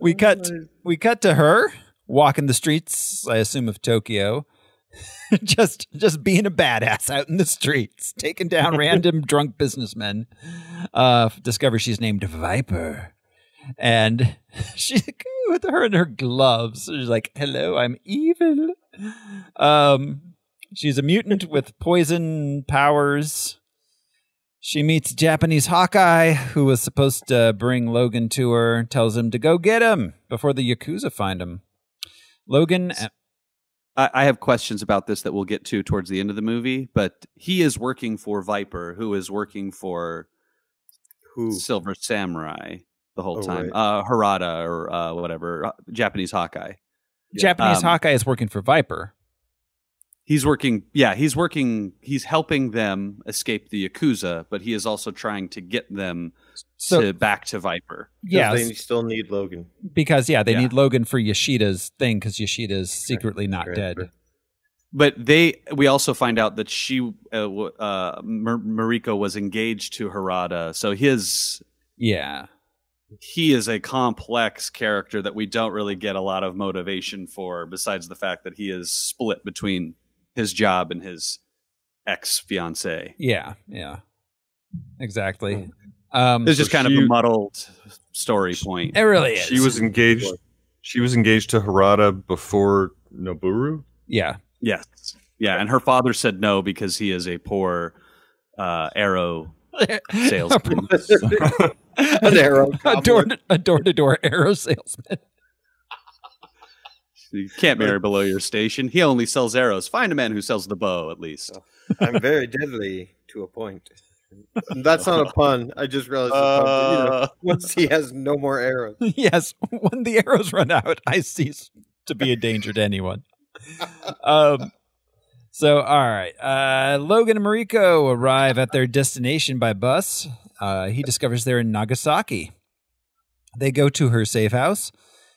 we cut we cut to her walking the streets. I assume of Tokyo, just just being a badass out in the streets, taking down random drunk businessmen. Uh, discover she's named Viper, and she with her and her gloves. She's like, "Hello, I'm evil." Um, she's a mutant with poison powers. She meets Japanese Hawkeye, who was supposed to bring Logan to her, tells him to go get him before the Yakuza find him. Logan, I, I have questions about this that we'll get to towards the end of the movie, but he is working for Viper, who is working for Who? Silver Samurai the whole Oh, time. right. Uh, Harada or uh, whatever, uh, Japanese Hawkeye. Japanese Um, Hawkeye is working for Viper. He's working, yeah, he's working, he's helping them escape the Yakuza, but he is also trying to get them So to back to Viper. yeah, They still need Logan. because yeah, they Yeah. need Logan for Yoshida's thing because Yoshida's secretly not Right, dead. right. But they, we also find out that she, uh, uh, Mariko was engaged to Harada, so his Yeah, he is a complex character that we don't really get a lot of motivation for, besides the fact that he is split between his job and his ex fiance. yeah, yeah, exactly. Um, It's just So kind of a muddled story point. it really is. She was engaged. She was engaged to Harada before Noburo. yeah, Yes. Yeah, and her father said no because he is a poor uh, arrow salesman. An arrow. a door a door to door arrow salesman. you can't marry below your station. He only sells arrows. Find a man who sells the bow, at least. I'm very deadly to a point. That's not a pun. I just realized. the pun, you know, Uh, once he has no more arrows. yes, when the arrows run out, I cease to be a danger to anyone. Um, so, all right. Uh, Logan and Mariko arrive at their destination by bus. Uh, he discovers they're in Nagasaki. They go to her safe house.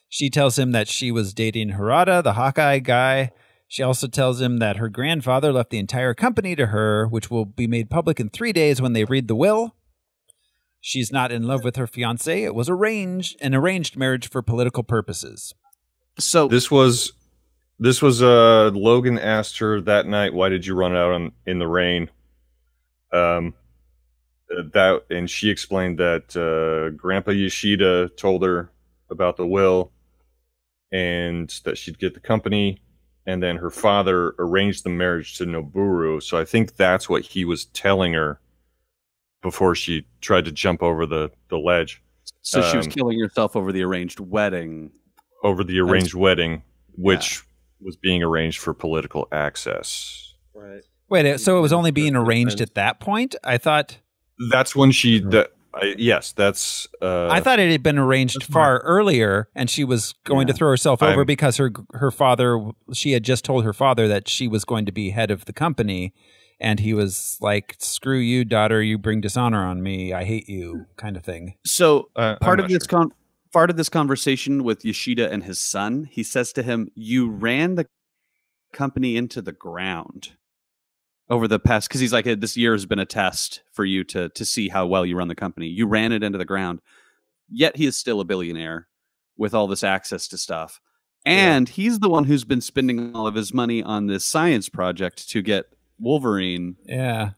She tells him that she was dating Harada, the Hawkeye guy. She also tells him that her grandfather left the entire company to her, which will be made public in three days when they read the will. She's not in love with her fiance. It was arranged, an arranged marriage for political purposes. so This was this was uh Logan asked her that night, "Why did you run out on, in the rain?" Um, uh, that and she explained that uh, Grandpa Yoshida told her about the will, and that she'd get the company, and then her father arranged the marriage to Noburo. So I think that's what he was telling her before she tried to jump over the the ledge so she was um, killing herself over the arranged wedding. over the arranged wedding, which was being arranged for political access. Right. Wait, so it was only being arranged at that point? I thought That's when she. That, I, yes, that's. Uh, I thought it had been arranged far earlier, and she was going to throw herself over I'm- because her her father. She had just told her father that she was going to be head of the company, and he was like, "Screw you, daughter! You bring dishonor on me. I hate you," kind of thing. So Uh, part of not this con- part of this conversation with Yoshida and his son, he says to him, "You ran the company into the ground over the past because he's like this year has been a test for you to to see how well you run the company. You ran it into the ground. Yet he is still a billionaire with all this access to stuff." And he's the one who's been spending all of his money on this science project to get Wolverine Yeah,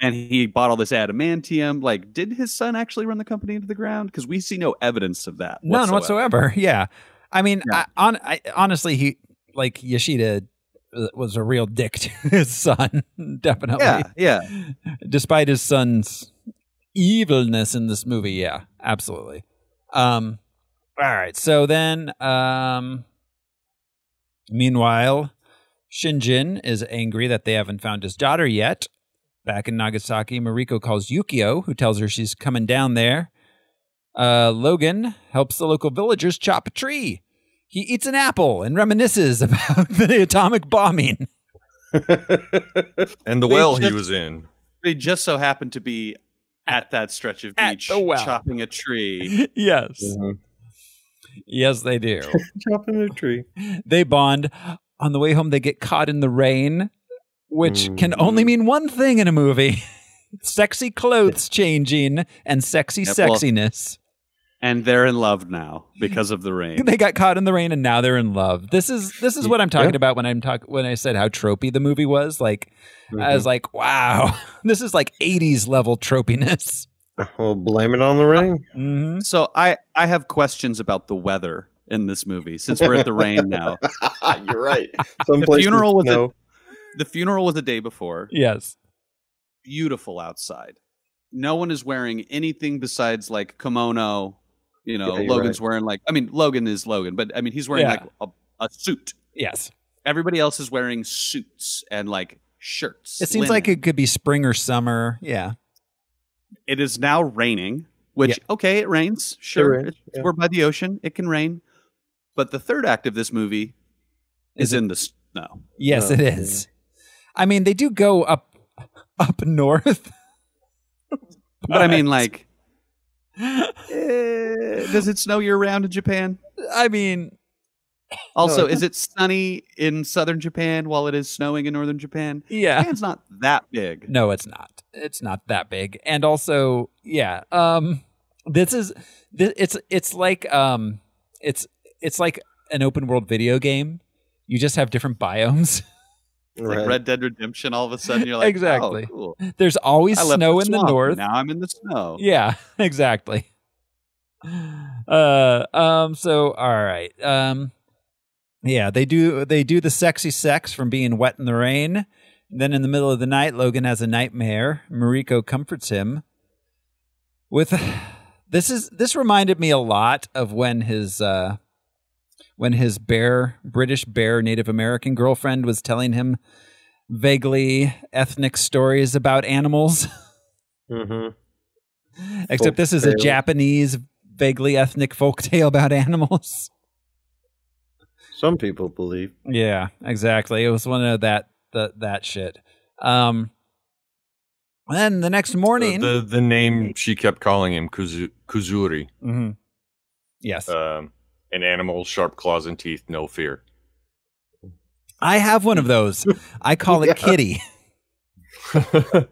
and he bought all this adamantium. Like, did his son actually run the company into the ground? Because we see no evidence of that. none whatsoever. Yeah, I mean, Yeah. I, on I, honestly, he like Yoshida uh, was a real dick to his son, definitely. Yeah, yeah. despite his son's evilness in this movie. Yeah, absolutely. Um, all right. So then, um, meanwhile, Shingen is angry that they haven't found his daughter yet. Back in Nagasaki, Mariko calls Yukio, who tells her she's coming down there. Uh, Logan helps the local villagers chop a tree. He eats an apple and reminisces about the atomic bombing. and the They well he was in. They just so happened to be at that stretch of beach well. chopping a tree. yes. Yes, they do. Chopping a tree. they bond. On the way home, they get caught in the rain, which can only mean one thing in a movie sexy clothes changing and sexy Yep, well- sexiness. and they're in love now because of the rain. They got caught in the rain and now they're in love. This is this is what I'm talking about when I'm talk when I said how tropey the movie was. Like I was like, wow, this is like 80s level tropiness. Well, blame it on the rain. hmm So I I have questions about the weather in this movie since we're at the rain now. You're right. Some The funeral was snow. The funeral was the day before. Yes. Beautiful outside. No one is wearing anything besides like kimono. You know, Yeah, you're Logan's wearing like I mean Logan is Logan, but I mean he's wearing Yeah. like a, a suit. Yes. Everybody else is wearing suits and like shirts. It seems linen. like it could be spring or summer. Yeah. it is now raining, which okay, it rains. Sure. rains, It's- yeah. We're by the ocean. It can rain. But the third act of this movie is in the snow. Yes, Oh, it is. I mean, they do go up up north. But I mean like eh, does it snow year round in Japan? I mean, Also, is it sunny in southern Japan while it is snowing in northern Japan? yeah. Japan's not that big. No, it's not. It's not that big. And also, yeah, um this is this, it's it's like um it's it's like an open world video game. You just have different biomes. Like Red Dead Redemption, all of a sudden you're like, Exactly. oh, cool. There's always snow in the north. Now I'm in the snow. Yeah, exactly. Uh um so all right. Um Yeah, they do they do the sexy sex from being wet in the rain. Then in the middle of the night, Logan has a nightmare. Mariko comforts him with this is this reminded me a lot of when his uh when his bear British bear Native American girlfriend was telling him vaguely ethnic stories about animals. Mm-hmm. Except this is a Japanese vaguely ethnic folk tale about animals. Some people believe. Yeah, exactly. It was one of that the, that shit. Um then the next morning The the name she kept calling him Kuzu, Kuzuri, Mhm. Yes. um, an animal, sharp claws and teeth, no fear. I have one of those. I call it Kitty.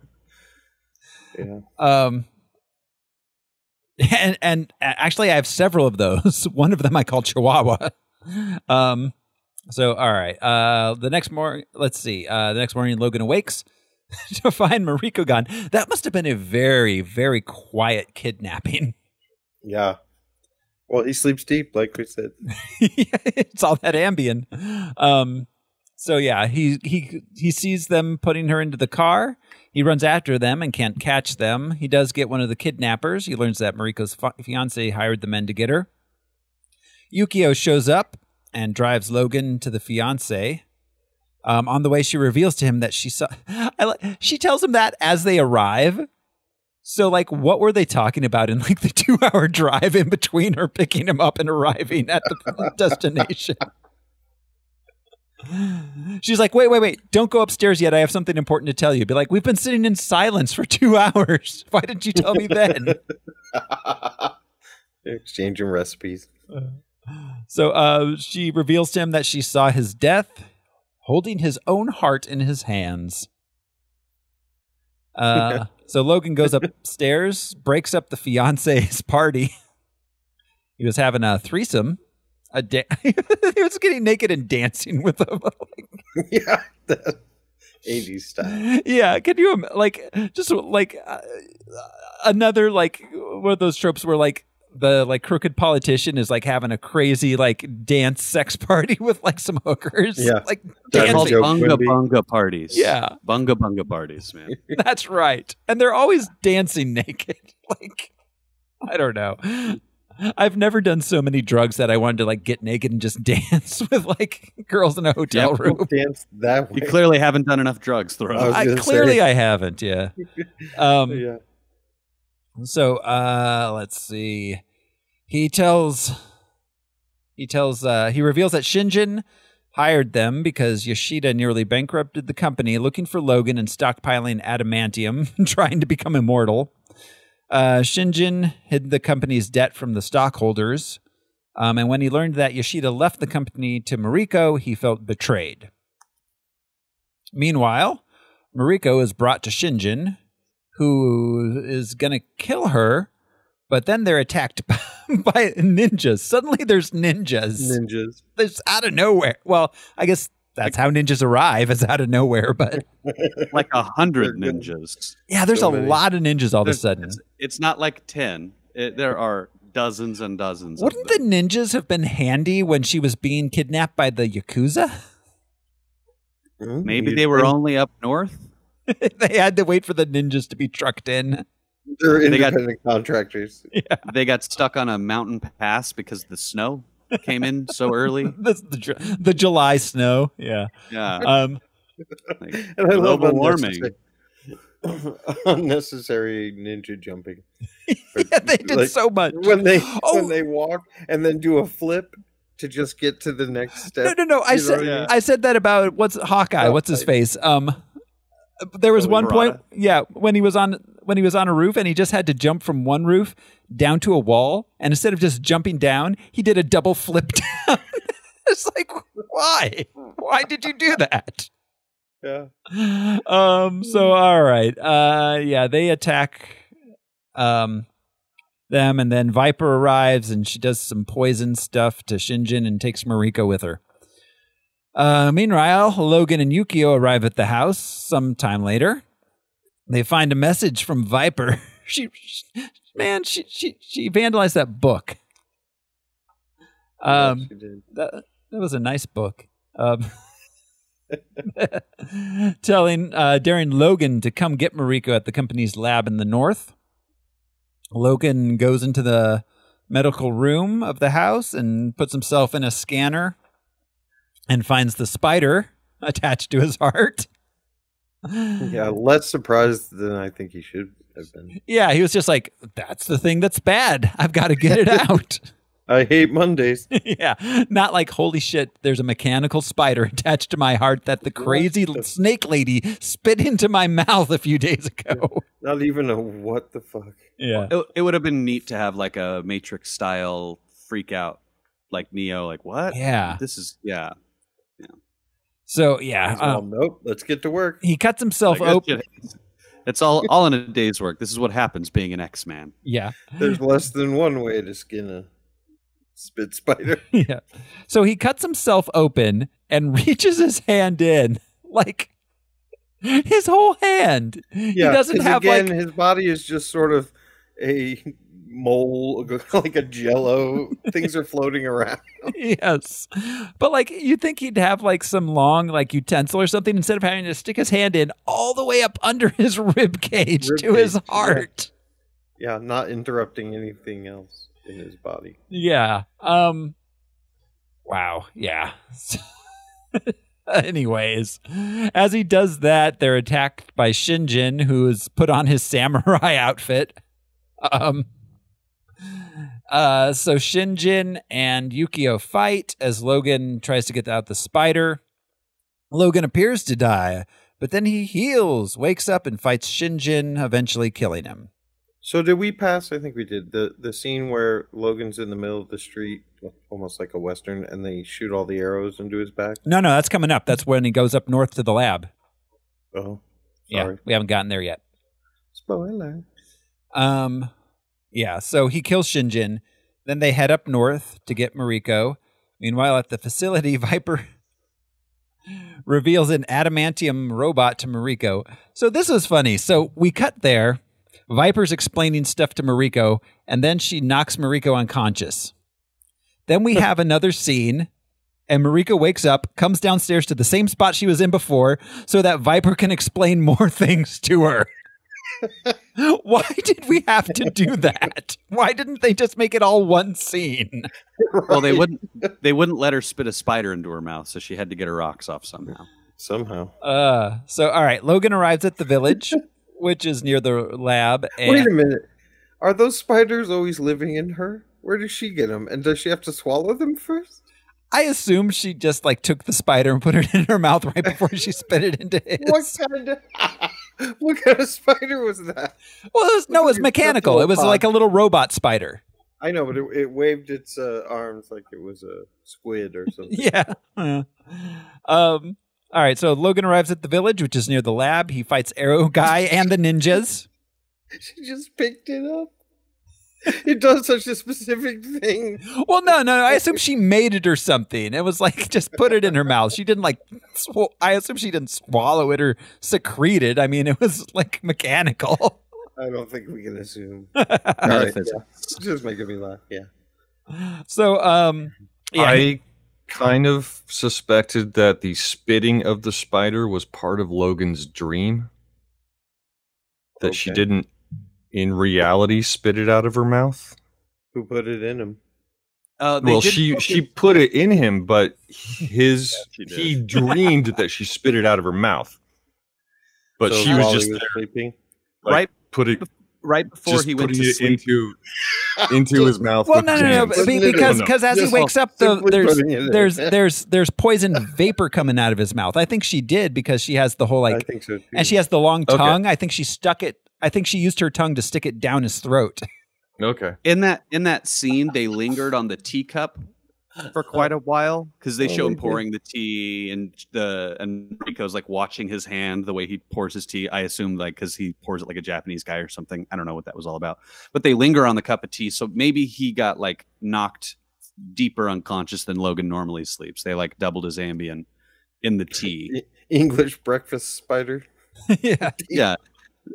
Yeah. Um, and and actually, I have several of those. One of them I call Chihuahua. Um, so all right. Uh, the next morning, let's see. Uh, the next morning, Logan awakes to find Mariko gone. That must have been a very very quiet kidnapping. Yeah. Well, he sleeps deep, like we said. it's all that Ambien. Um, so yeah, he he he sees them putting her into the car. He runs after them and can't catch them. He does get one of the kidnappers. He learns that Mariko's fi- fiance hired the men to get her. Yukio shows up and drives Logan to the fiance. Um, on the way, she reveals to him that she saw. I, she tells him that as they arrive. So, like, what were they talking about in like the two-hour drive in between her picking him up and arriving at the destination? She's like, wait, wait, wait! Don't go upstairs yet. I have something important to tell you. Be like, we've been sitting in silence for two hours. Why didn't you tell me then? Exchanging recipes. So uh, she reveals to him that she saw his death, holding his own heart in his hands. Uh, so Logan goes upstairs, breaks up the fiance's party. He was having a threesome. A da- he was getting naked and dancing with them. yeah. the 80s style. yeah, can you like just like uh, another like one of those tropes where like the like crooked politician is like having a crazy like dance sex party with like some hookers. Yeah. like They're Dancing. called Joke bunga bunga parties. Yeah. bunga bunga parties, man. That's right. And they're always dancing naked. Like, I don't know. I've never done so many drugs that I wanted to like get naked and just dance with like girls in a hotel Yep. room. Dance that way. You clearly haven't done enough drugs, Thoreau. I was I clearly say. I haven't. Yeah. Um. yeah. So, uh, let's see. He tells. He tells. Uh, he reveals that Shingen hired them because Yoshida nearly bankrupted the company, looking for Logan and stockpiling adamantium, trying to become immortal. Uh, Shingen hid the company's debt from the stockholders. Um, and when he learned that Yoshida left the company to Mariko, he felt betrayed. Meanwhile, Mariko is brought to Shingen, who is going to kill her, but then they're attacked by ninjas. Suddenly there's ninjas. Ninjas. There's out of nowhere. Well, I guess that's how ninjas arrive, is out of nowhere. But like a hundred ninjas. yeah, there's So a many. lot of ninjas all of a sudden. It's, it's not like ten. It, there are dozens and dozens. Wouldn't the them. ninjas have been handy when she was being kidnapped by the Yakuza? Maybe they were only up north. they had to wait for the ninjas to be trucked in. They're They got- independent contractors. They got stuck on a mountain pass because the snow came in so early. That's the, the July snow. Yeah. Yeah, Um, like, And I love global warming. unnecessary, unnecessary ninja jumping. yeah, they did Like, so much. When they Oh. when they walk and then do a flip to just get to the next step. No, no, no. I You know said I said that about what's Hawkeye. Oh, What's his right. face? Um, there was one point, yeah, when he was on when he was on a roof and he just had to jump from one roof down to a wall, and instead of just jumping down, he did a double flip down. it's like, why? Why did you do that? Yeah. um so all right uh yeah they attack um them and then viper arrives and she does some poison stuff to shingen and takes mariko with her uh meanwhile logan and yukio arrive at the house sometime later. They find a message from viper. She, she man she she she vandalized that book. Um that, That was a nice book. Um, telling uh, daring Logan to come get Mariko at the company's lab in the north. Logan goes into the medical room of the house and puts himself in a scanner and finds the spider attached to his heart. Yeah, less surprised than I think he should have been. Yeah, he was just like, that's the thing that's bad. I've got to get it out. I hate Mondays. yeah, not like, holy shit, there's a mechanical spider attached to my heart that the crazy the- snake lady spit into my mouth a few days ago. Not even a what the fuck. Yeah. It, it would have been neat to have like a Matrix style freak out, like Neo. Like what? Yeah. This is yeah. So, yeah, Well, um, nope. Let's get to work. he cuts himself Like, open. it's- It's all all in a day's work. This is what happens being an X Man. Yeah. There's less than one way to skin a spit spider. yeah. So he cuts himself open and reaches his hand in, like his whole hand. Yeah, he doesn't 'cause have again, like his body is just sort of a mole, like a jello. Things are floating around. yes, but like you think he'd have like some long like utensil or something instead of having to stick his hand in all the way up under his rib cage Rib to his cage, yeah. heart. Yeah, not interrupting anything else in his body. Yeah. Um. Wow. Yeah. Anyways, as he does that, they're attacked by Shingen, who is put on his samurai outfit. Um. Uh. So Shingen and Yukio fight as Logan tries to get out the spider. Logan appears to die, but then he heals, wakes up, and fights Shingen, eventually killing him. So did we pass? I think we did the the scene where Logan's in the middle of the street, almost like a western, and they shoot all the arrows into his back. No, no, that's coming up. That's when he goes up north to the lab. Oh, Yeah, we haven't gotten there yet. Spoiler. Um, yeah. So he kills Shingen. Then they head up north to get Mariko. Meanwhile, at the facility, Viper reveals an adamantium robot to Mariko. So this was funny. So we cut there. Viper's explaining stuff to Mariko, and then she knocks Mariko unconscious. Then we have another scene, and Mariko wakes up, comes downstairs to the same spot she was in before, so that Viper can explain more things to her. Why did we have to do that? Why didn't they just make it all one scene? Well, they wouldn't they wouldn't let her spit a spider into her mouth, so she had to get her rocks off somehow. somehow. Uh, so all right, Logan arrives at the village, which is near the lab. And Wait a minute. Are those spiders always living in her? Where does she get them? And does she have to swallow them first? I assume she just like took the spider and put it in her mouth right before she spit it into his. What kind of what kind of spider was that? Well, it was, no, it was Look at your mechanical. It was cephalopod. like a little robot spider. I know, but it, it waved its uh, arms like it was a squid or something. Yeah. Uh, um. All right. So Logan arrives at the village, which is near the lab. He fights Arrow Guy and the ninjas. She just picked it up. It does such a specific thing. Well, no, no, I assume she made it or something. It was like just put it in her mouth. She didn't like. Sw- I assume she didn't swallow it or secrete it. I mean, it was like mechanical. I don't think we can assume. Not All right, yeah. Just making me laugh. Yeah. So, um, yeah, I kind of suspected that the spitting of the spider was part of Logan's dream. That she didn't, in reality, spit it out of her mouth. Who put it in him? Uh, they Well, did she focus- she put it in him, but his she did. he dreamed that she spit it out of her mouth. But So she was just was there, sleeping. like, Right- Put it right before just he went putting to it sleep. into into his mouth. Well, with no, no, no, hands. but- Wasn't be- it because No, no. because as he wakes up, the, there's putting it in. there's there's there's poison vapor coming out of his mouth. I think she did because she has the whole I like, think so and she has the long Okay. tongue. I think she stuck it. I think she used her tongue to stick it down his throat. Okay. in that in that scene they lingered on the teacup for quite a while because they Oh, show him pouring the tea and the and Rico's like watching his hand the way he pours his tea. I assume like because he pours it like a Japanese guy or something. I don't know what that was all about. But they linger on the cup of tea, so maybe he got like knocked deeper unconscious than Logan normally sleeps. They like doubled his Ambien in the tea. English breakfast spider. yeah, yeah.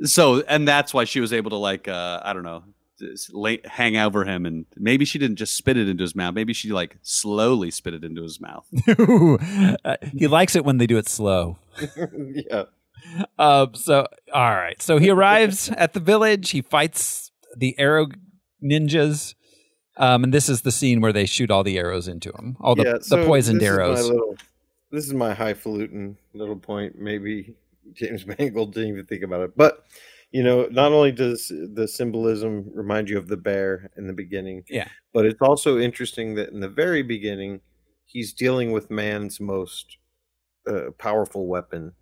So and that's why she was able to like uh I don't know lay, hang over him, and maybe she didn't just spit it into his mouth. Maybe she like slowly spit it into his mouth. Uh, he likes it when they do it slow. yeah. Um, so, all right. So he arrives at the village. He fights the arrow ninjas. Um, and this is the scene where they shoot all the arrows into him, all the, yeah, the poisoned this is my arrows. little- this is my highfalutin little point. Maybe James Mangold didn't even think about it, but you know, not only does the symbolism remind you of the bear in the beginning, Yeah. but it's also interesting that in the very beginning, he's dealing with man's most uh, powerful weapon,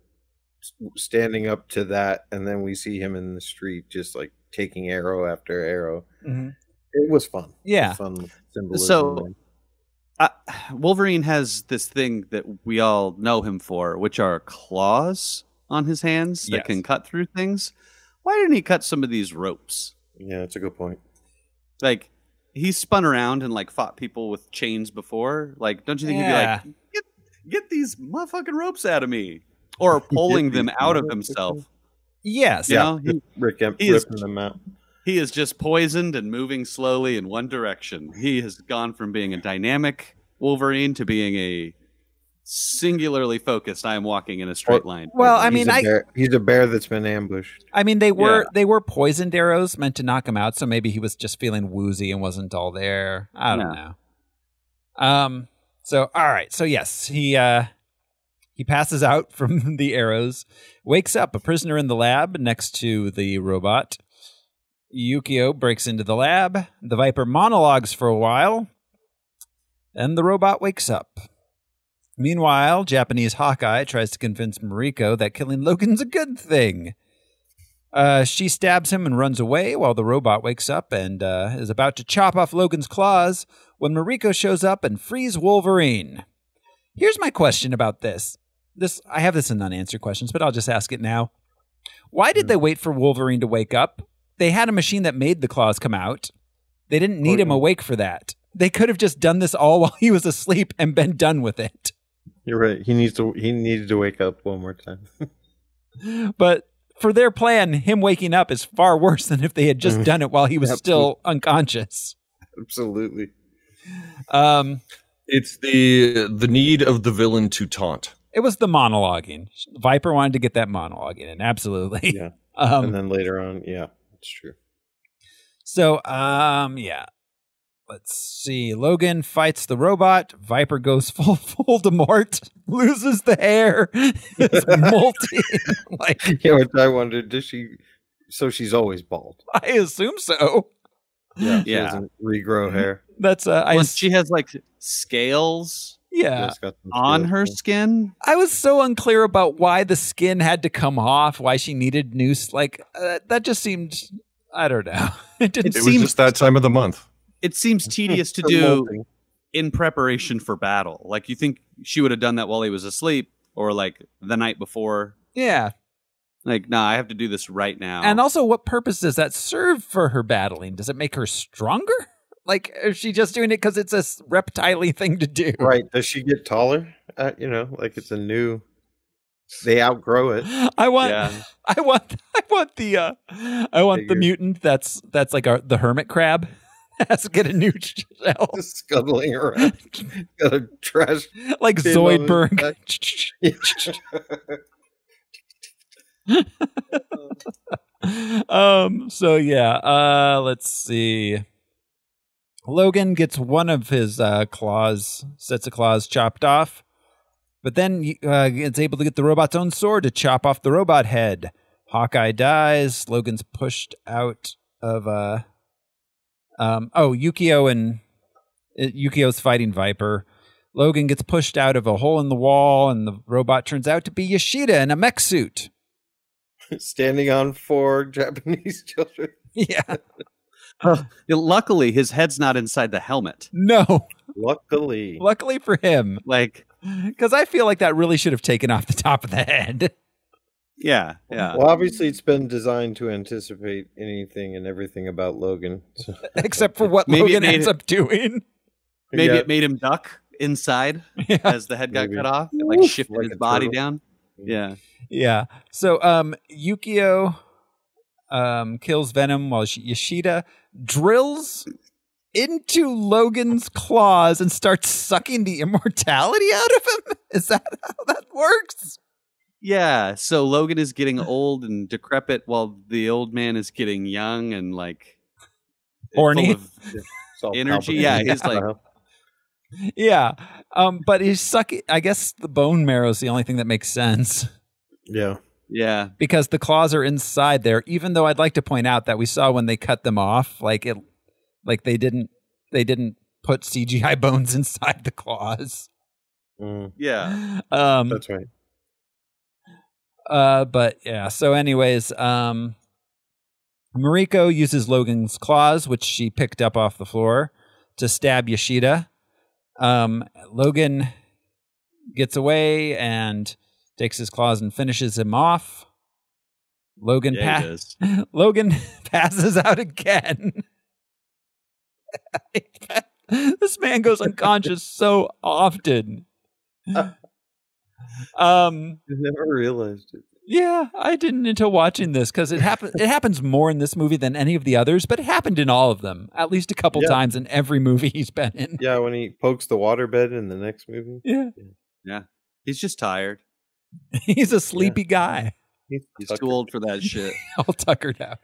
standing up to that, and then we see him in the street just like taking arrow after arrow. Mhm. It was fun. Was Yeah. fun symbolism. So- Uh, Wolverine has this thing that we all know him for, which are claws on his hands that Yes. can cut through things. Why didn't he cut some of these ropes? yeah, it's a good point. Like he spun around and like fought people with chains before. Like, don't you think Yeah. he'd be like, get get these motherfucking ropes out of me, or pulling them out of himself? Yes. You know, he, Rick Em- he is- them out. he is just poisoned and moving slowly in one direction. He has gone from being a dynamic Wolverine to being a singularly focused. I am walking in a straight line. Well, I He's mean, a I, bear. he's a bear that's been ambushed. I mean, they were Yeah. they were poisoned arrows meant to knock him out. So maybe he was just feeling woozy and wasn't all there. I don't know. Um. So all right. So yes, he uh he passes out from the arrows, wakes up a prisoner in the lab next to the robot. Yukio breaks into the lab. The Viper monologues for a while, and the robot wakes up. Meanwhile, Japanese Hawkeye tries to convince Mariko that killing Logan's a good thing. Uh, she stabs him and runs away while the robot wakes up and uh, is about to chop off Logan's claws when Mariko shows up and frees Wolverine. Here's my question about this. This I have this in unanswered questions, but I'll just ask it now. Why did they wait for Wolverine to wake up? They had a machine that made the claws come out. They didn't need him awake for that. They could have just done this all while he was asleep and been done with it. You're right. He needs to. He needed to wake up one more time. But for their plan, him waking up is far worse than if they had just done it while he was still unconscious. Absolutely. Um, It's the the need of the villain to taunt. it was the monologuing. Viper wanted to get that monologuing in, absolutely. Yeah. Um, and then later on, yeah, it's true. So, um, yeah. Let's see. Logan fights the robot. Viper goes full Voldemort, loses the hair, is molting. like Yeah, which I wondered, does she? So she's always bald. I assume so. Yeah, she Yeah. doesn't regrow hair. That's uh, I. Well, ass- she has like scales yeah, She's got some on her skin. I was so unclear about why the skin had to come off. Why she needed new. Like uh, that just seemed. I don't know. It didn't It was just that time of the month. It seems tedious to do in preparation for battle. Like you think she would have done that while he was asleep, or like the night before. yeah. Like, nah, I have to do this right now. And also, what purpose does that serve for her battling? Does it make her stronger? Like, is she just doing it because it's a reptile thing to do? Right? Does she get taller? Uh, you know, like it's a new. They outgrow it. I want, Yeah. I want, I want the, uh, I want the mutant that's that's like our, the hermit crab has to get a new shell, Just scuttling around. Got a trash. like Zoidberg. um. So yeah. Uh. Let's see. Logan gets one of his uh, claws, sets of claws chopped off, but then uh, is able to get the robot's own sword to chop off the robot head. Hawkeye dies. Logan's pushed out of. Uh, um. Oh, Yukio and uh, Yukio's fighting Viper. Logan gets pushed out of a hole in the wall, and the robot turns out to be Yoshida in a mech suit. Standing on four Japanese children. Yeah. Yeah, Luckily, his head's not inside the helmet. No. Luckily, Luckily for him, Like, because I feel like that really should have taken off the top of the head. Yeah, yeah. well, obviously it's been designed to anticipate anything and everything about Logan. So, Except for what Maybe Logan ends it- up doing. Maybe Yeah. it made him duck inside Yeah. as the head got Maybe. cut off. It like Woof, shifted like his body turtle. down. Yeah. Yeah. So um Yukio um, kills Venom while Yoshida drills into Logan's claws and starts sucking the immortality out of him. Is that how that works? Yeah, so Logan is getting old and decrepit while the old man is getting young and like Horny. full of It's all Energy, Palpatine. yeah, he's like- Yeah. Um, but he's sucking. I guess the bone marrow is the only thing that makes sense yeah. yeah, because the claws are inside there. Even though I'd like to point out that we saw when they cut them off, like it, like they didn't, they didn't put CGI bones inside the claws. Mm, yeah. Um, that's right. Uh, but yeah. So, anyways, um, Mariko uses Logan's claws, which she picked up off the floor, to stab Yoshida. Um, Logan gets away and takes his claws and finishes him off. Logan Yeah, Logan passes out again. this man goes unconscious so often. Um, I never realized it. yeah, I didn't until watching this because it happens. It happens more in this movie than any of the others, but it happened in all of them at least a couple Yeah. times in every movie he's been in. Yeah, when he pokes the waterbed in the next movie. Yeah, yeah, He's just tired. he's a sleepy guy, He's, He's tuckered. too old for that shit. all tuckered out.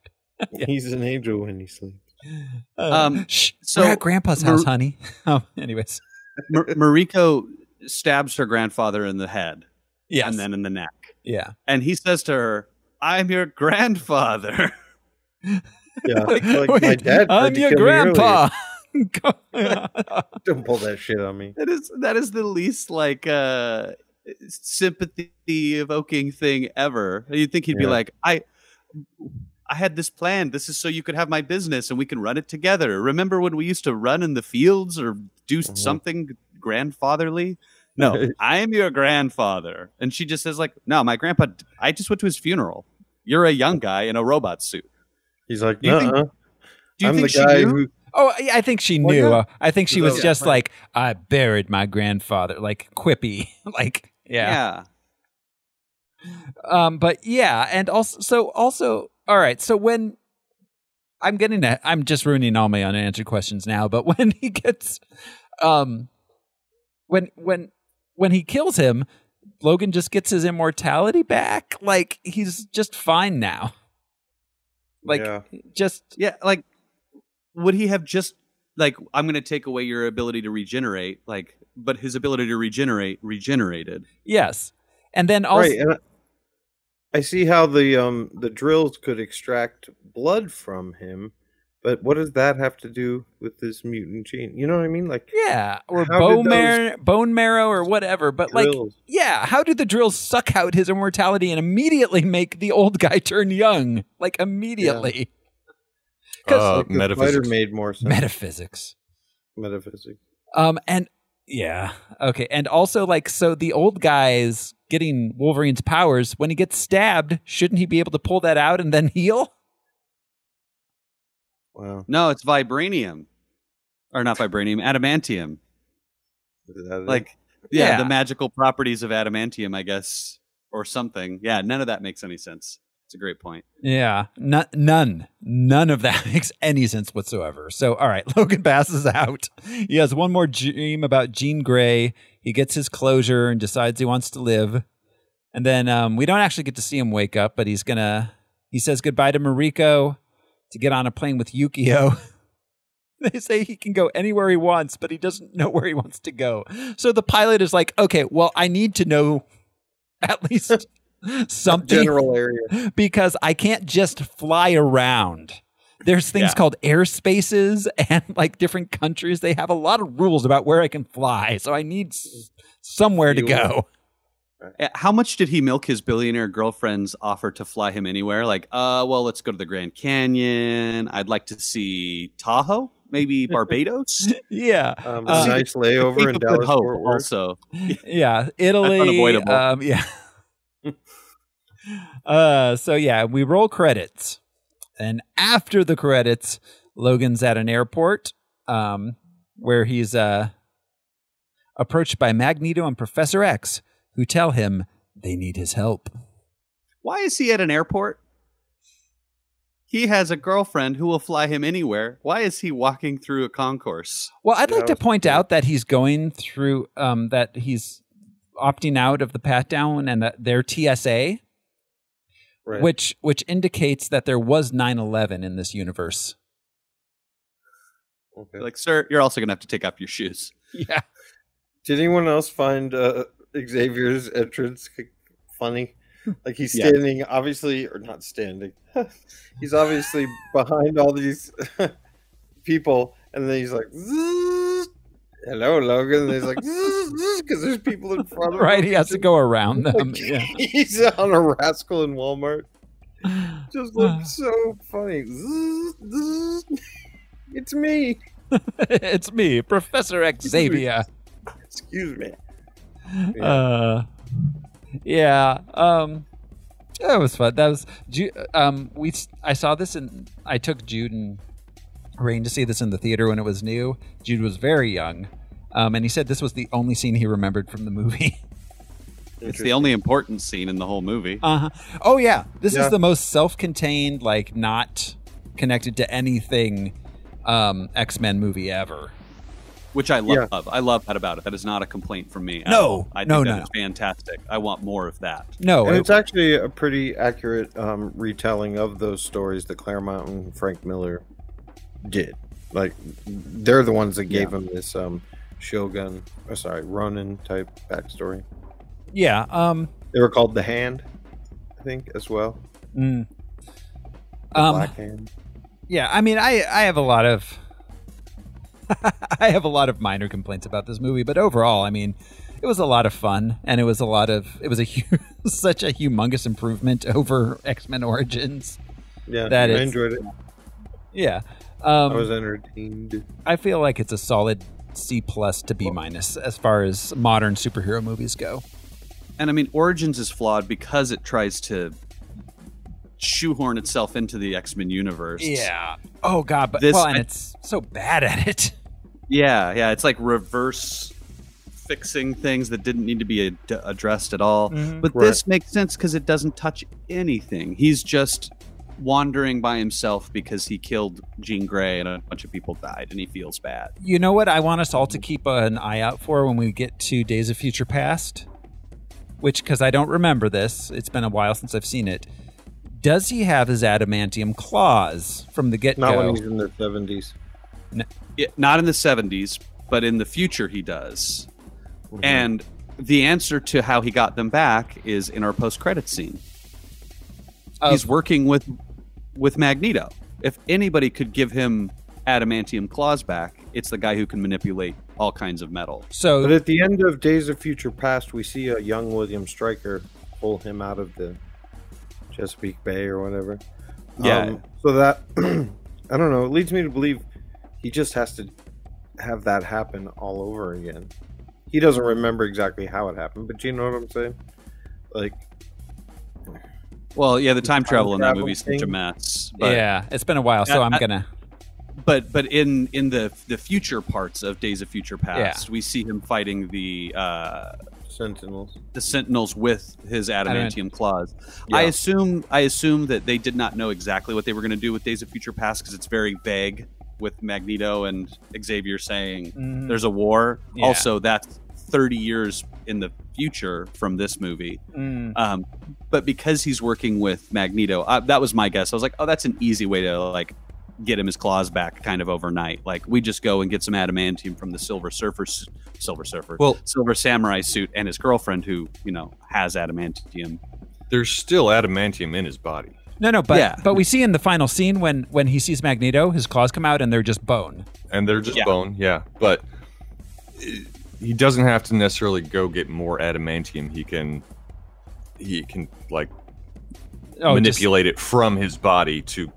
He's an angel when he sleeps. Uh, Um, shh, so we're at Grandpa's Mar- house, honey. Oh, anyways, Mar- Mariko stabs her grandfather in the head yes, and then in the neck, yeah, and he says to her, "I'm your grandfather." Yeah, like, like my dad. I'm your kill me earlier. grandpa. Don't pull that shit on me. That is that is the least like uh sympathy evoking thing ever. You'd think he'd be like, I I had this plan. This is so you could have my business and we can run it together. Remember when we used to run in the fields or do Mhm. something grandfatherly? No, I am your grandfather. And she just says like, "No, my grandpa I just went to his funeral. You're a young guy in a robot suit." He's like, Do you think- uh-uh. Do you I'm think the she guy knew? who. Oh, I think she Well, knew. yeah. Uh, I think she was Yeah. just like, I buried my grandfather, like quippy, like yeah. Um, but yeah, and also, so also, all right. So when I'm getting to, I'm just ruining all my unanswered questions now. But when he gets, um, when when when he kills him, Logan just gets his immortality back. Like he's just fine now. Like Yeah. just Yeah, like would he have just like I'm going to take away your ability to regenerate, like but his ability to regenerate regenerated. yes, and then also right, and I, I see how the um the drills could extract blood from him, but what does that have to do with this mutant gene? You know what I mean? Like Yeah, or bone did marrow, bone marrow, or whatever. But like, yeah, how did the drills suck out his immortality and immediately make the old guy turn young? Like immediately. 'Cause- Uh, like metaphysics. made more sense. Metaphysics. Metaphysics. Um, and yeah, okay, and also like, so the old guy's getting Wolverine's powers. When he gets stabbed, shouldn't he be able to pull that out and then heal? Wow. No, it's vibranium. Or not vibranium, adamantium. Is that it? Like yeah, Yeah. the magical properties of adamantium, I guess, or something. Yeah, none of that makes any sense. It's a great point. Yeah, no- none, none of that makes any sense whatsoever. So, all right, Logan passes out. He has one more dream about Jean Grey. He gets his closure and decides he wants to live. And then um, we don't actually get to see him wake up, but he's gonna. He says goodbye to Mariko to get on a plane with Yukio. they say he can go anywhere he wants, but he doesn't know where he wants to go. So the pilot is like, okay, well, I need to know at least something general area. because I can't just fly around. There's things Yeah. called airspaces and like different countries. They have a lot of rules about where I can fly. So I need somewhere to go. Uh, How much did he milk his billionaire girlfriend's offer to fly him anywhere? Like, uh, well, let's go to the Grand Canyon. I'd like to see Tahoe, maybe Barbados. Yeah. Um, Uh, a nice layover in of Dallas Hope Fort Worth. also. Yeah. Italy. unavoidable. Um, yeah. uh, so yeah, we roll credits. And after the credits, Logan's at an airport um, where he's uh, approached by Magneto and Professor X, who tell him they need his help. Why is he at an airport? He has a girlfriend who will fly him anywhere. Why is he walking through a concourse? Well, I'd like to point out that he's going through um, that he's opting out of the pat down and that their TSA, Right. which which indicates that there was 9/11 in this universe. Okay. Like, sir, you're also gonna have to take off your shoes. Yeah. Did anyone else find uh, Xavier's entrance funny? Hmm. Like he's Yeah. standing, obviously, or not standing. he's obviously behind all these people, and then he's like, "Zzz, "Hello, Logan." And he's like, "Because there's people in front of him." Right, he has to go around them. Like, Yeah. He's on a rascal in Walmart. Just looks so funny. Zzz, zzz. It's me. it's me, Professor Xavier. Excuse me. Yeah. Uh, yeah. Um, that was fun. That was Ju- um. We s- I saw this and I took Jude and Rain to see this in the theater when it was new. Jude was very young, um, and he said this was the only scene he remembered from the movie. It's the only important scene in the whole movie. Uh huh. Oh yeah, this Yeah. is the most self-contained, like not connected to anything, um, X Men movie ever. Which I love. Yeah. I love that about it. That is not a complaint from me. No. I think no, that no, is fantastic. I want more of that. No, and it- it's actually a pretty accurate um, retelling of those stories that Claremont and Frank Miller did. Like, they're the ones that gave him this um, Shogun, or sorry, Ronin type backstory. yeah. Um. They were called the Hand, I think, as well. mm. The Um, Black Hand. Yeah, I mean, I I have a lot of I have a lot of minor complaints about this movie, but overall, I mean, it was a lot of fun, and it was a lot of it was a hu- such a humongous improvement over X Men Origins. Yeah, that I is- enjoyed it. Yeah, um, I was entertained. I feel like it's a solid C plus to B minus as far as modern superhero movies go. And I mean, Origins is flawed because it tries to shoehorn itself into the X Men universe. Yeah. Oh God, but This- well, and I- it's so bad at it. Yeah, yeah. It's like reverse fixing things that didn't need to be ad- addressed at all. Mhm. But Right. this makes sense because it doesn't touch anything. He's just wandering by himself because he killed Jean Grey and a bunch of people died and he feels bad. You know what I want us all to keep an eye out for when we get to Days of Future Past? Which, because I don't remember this, it's been a while since I've seen it. Does he have his adamantium claws from the get go? Not when he's in the 70s. Yeah, not in the 70s, but in the future he does. And the answer to how he got them back is in our post-credit scene. Oh. He's working with with Magneto. If anybody could give him adamantium claws back, it's the guy who can manipulate all kinds of metal. So, But at the end of Days of Future Past, we see a young William Stryker pull him out of the Chesapeake Bay or whatever. Yeah. Um, so that I don't know. It leads me to believe he just has to have that happen all over again. He doesn't remember exactly how it happened, but you know what I'm saying? Like, Well, yeah, the time travel in that travel movie is such a mess. But, yeah, it's been a while, so Yeah, I'm gonna. but but in in the the future parts of Days of Future Past, Yeah. we see him fighting the uh, Sentinels. the Sentinels with his adamantium claws. Yeah. I assume I assume that they did not know exactly what they were going to do with Days of Future Past because it's very vague with Magneto and Xavier saying Mhm. there's a war. Yeah. Also, that's 30 years in the future from this movie. Mm. Um, but because he's working with Magneto, uh, that was my guess. I was like, oh, that's an easy way to like get him his claws back kind of overnight. Like we just go and get some adamantium from the Silver Surfer, Silver Surfer, Well- Silver Samurai suit, and his girlfriend who you know has adamantium. There's still adamantium in his body. No, no, but Yeah. but we see in the final scene when when he sees Magneto, his claws come out and they're just bone. and they're just Yeah. bone, yeah. But he doesn't have to necessarily go get more adamantium. He can, he can like Oh, just- manipulate it from his body to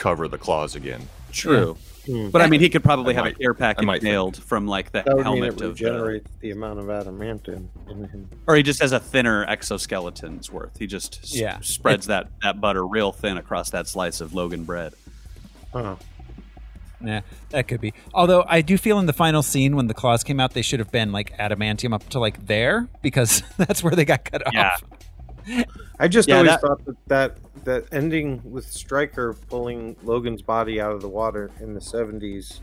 cover the claws again. True. Hmm. But I mean, he could probably I have might- a care package might think. nailed from like the That would mean helmet it of, the, the amount of adamantium in him. or he just has a thinner exoskeleton's worth. He just s- Yeah. spreads that that butter real thin across that slice of Logan bread. Huh. Yeah, that could be. Although I do feel in the final scene when the claws came out, they should have been like adamantium up to like there because that's where they got cut Yeah. off. I just Yeah, always that- thought that, that that ending with Stryker pulling Logan's body out of the water in the seventies.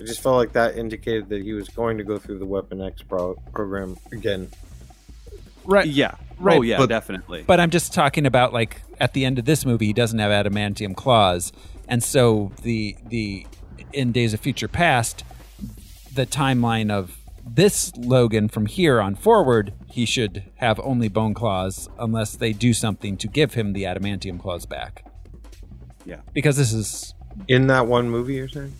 I just felt like that indicated that he was going to go through the Weapon X pro- program again. Right. Yeah. Oh, right, Oh yeah, but- definitely. But I'm just talking about like at the end of this movie, he doesn't have adamantium claws, and so the the in Days of Future Past, the timeline of this Logan from here on forward, he should have only bone claws unless they do something to give him the adamantium claws back. Yeah. because this is In that one movie, you're saying?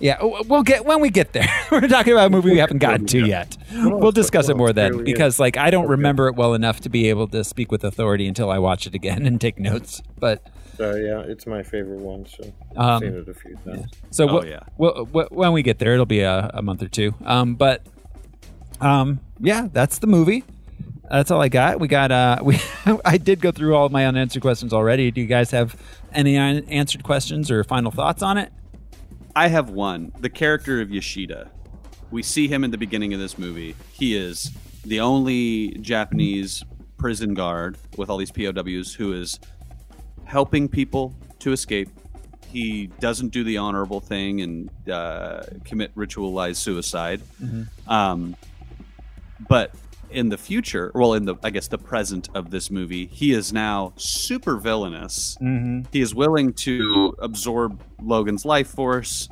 yeah. We'll get when we get there. We're talking about a movie we haven't gotten to yet. Oh, we'll discuss it more then because like I don't remember it well enough to be able to speak with authority until I watch it again and take notes. But So yeah, it's my favorite one. So Um, I've seen it a few times. So Oh, we'll, yeah. we'll, we'll- when we get there, it'll be a, a month or two. Um, but um, yeah, that's the movie. That's all I got. We got uh, we I did go through all of my unanswered questions already. Do you guys have any unanswered questions or final thoughts on it? I have one. The character of Yoshida. We see him in the beginning of this movie. He is the only Japanese prison guard with all these POWs who is helping people to escape. He doesn't do the honorable thing and uh, commit ritualized suicide. Um, but in the future, well, in the I guess the present of this movie, he is now super villainous. Mm-hmm. He is willing to absorb Logan's life force,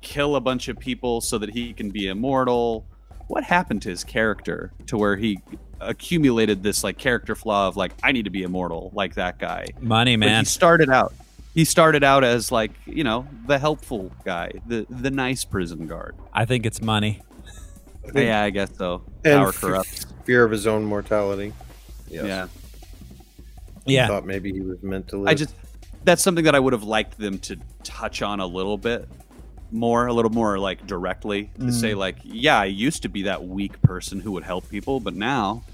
kill a bunch of people so that he can be immortal. What happened to his character to where he accumulated this like character flaw of like I need to be immortal like that guy? Money, But man. he started out. He started out as like you know the helpful guy, the the nice prison guard. I think it's money. Yeah, I guess so. And Power corrupts. Fear of his own mortality. Yes. Yeah. Yeah. Thought maybe he was meant to live. I just that's something that I would have liked them to touch on a little bit more, a little more like directly to say mm. like, yeah, I used to be that weak person who would help people, but now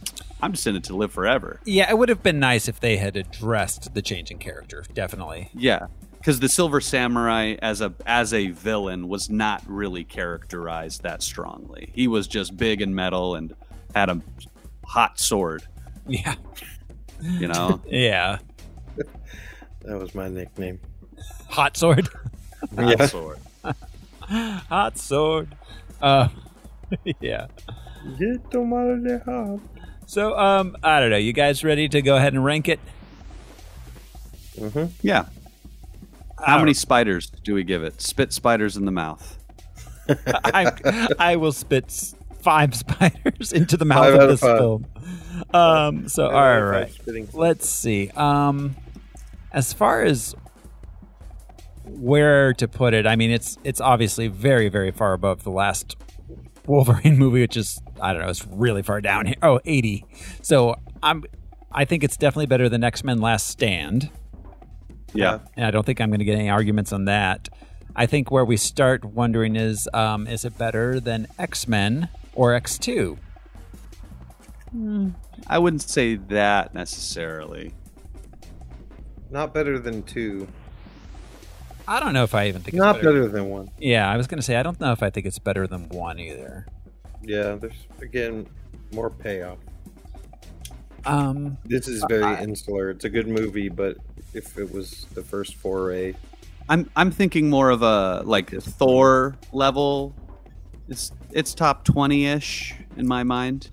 I'm just in it to live forever. Yeah, it would have been nice if they had addressed the change in character. Definitely. Yeah, because the Silver Samurai as a as a villain was not really characterized that strongly. He was just big and metal and had a hot sword. Yeah. You know, Yeah. that was my nickname. Hot sword. hot Yeah. sword. Hot sword. Uh, yeah. Get them out of the house. So, um, I don't know. You guys ready to go ahead and rank it? Mm-hmm. Yeah. How many spiders do we give it? Spit spiders in the mouth. I, I will spit five spiders into the mouth Five of out of this five. film. Um, so, Five all out of right. five spitting Let's see. Um, as far as where to put it, I mean, it's it's obviously very very far above the last Wolverine movie, which is I don't know, it's really far down here. Oh, 80. So I'm I think it's definitely better than X Men Last Stand. Yeah. and I don't think I'm going to get any arguments on that. I think where we start wondering is, um, is it better than X Men or X Two? I wouldn't say that necessarily. Not better than two. I don't know if I even think Not it's better. better than one. Yeah, I was going to say I don't know if I think it's better than one either. Yeah, there's again more payoff. Um, This is very insular. It's a good movie, but if it was the first foray, I'm I'm thinking more of a like Thor level. It's it's top twenty ish in my mind.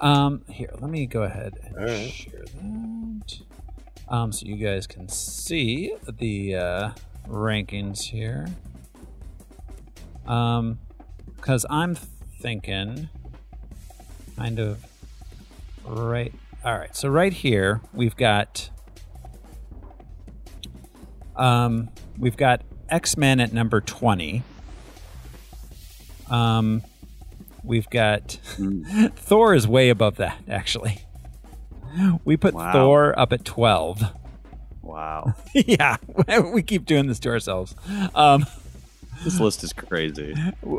um, here, let me go ahead and All right. share that. Um, so you guys can see the uh, rankings here. Um, because I'm thinking kind of right. All right, so right here we've got um, we've got X Men at number twenty. Um, we've got Thor is way above that actually. We put Wow. Thor up at twelve. Wow, yeah, we keep doing this to ourselves. Um, this list is crazy.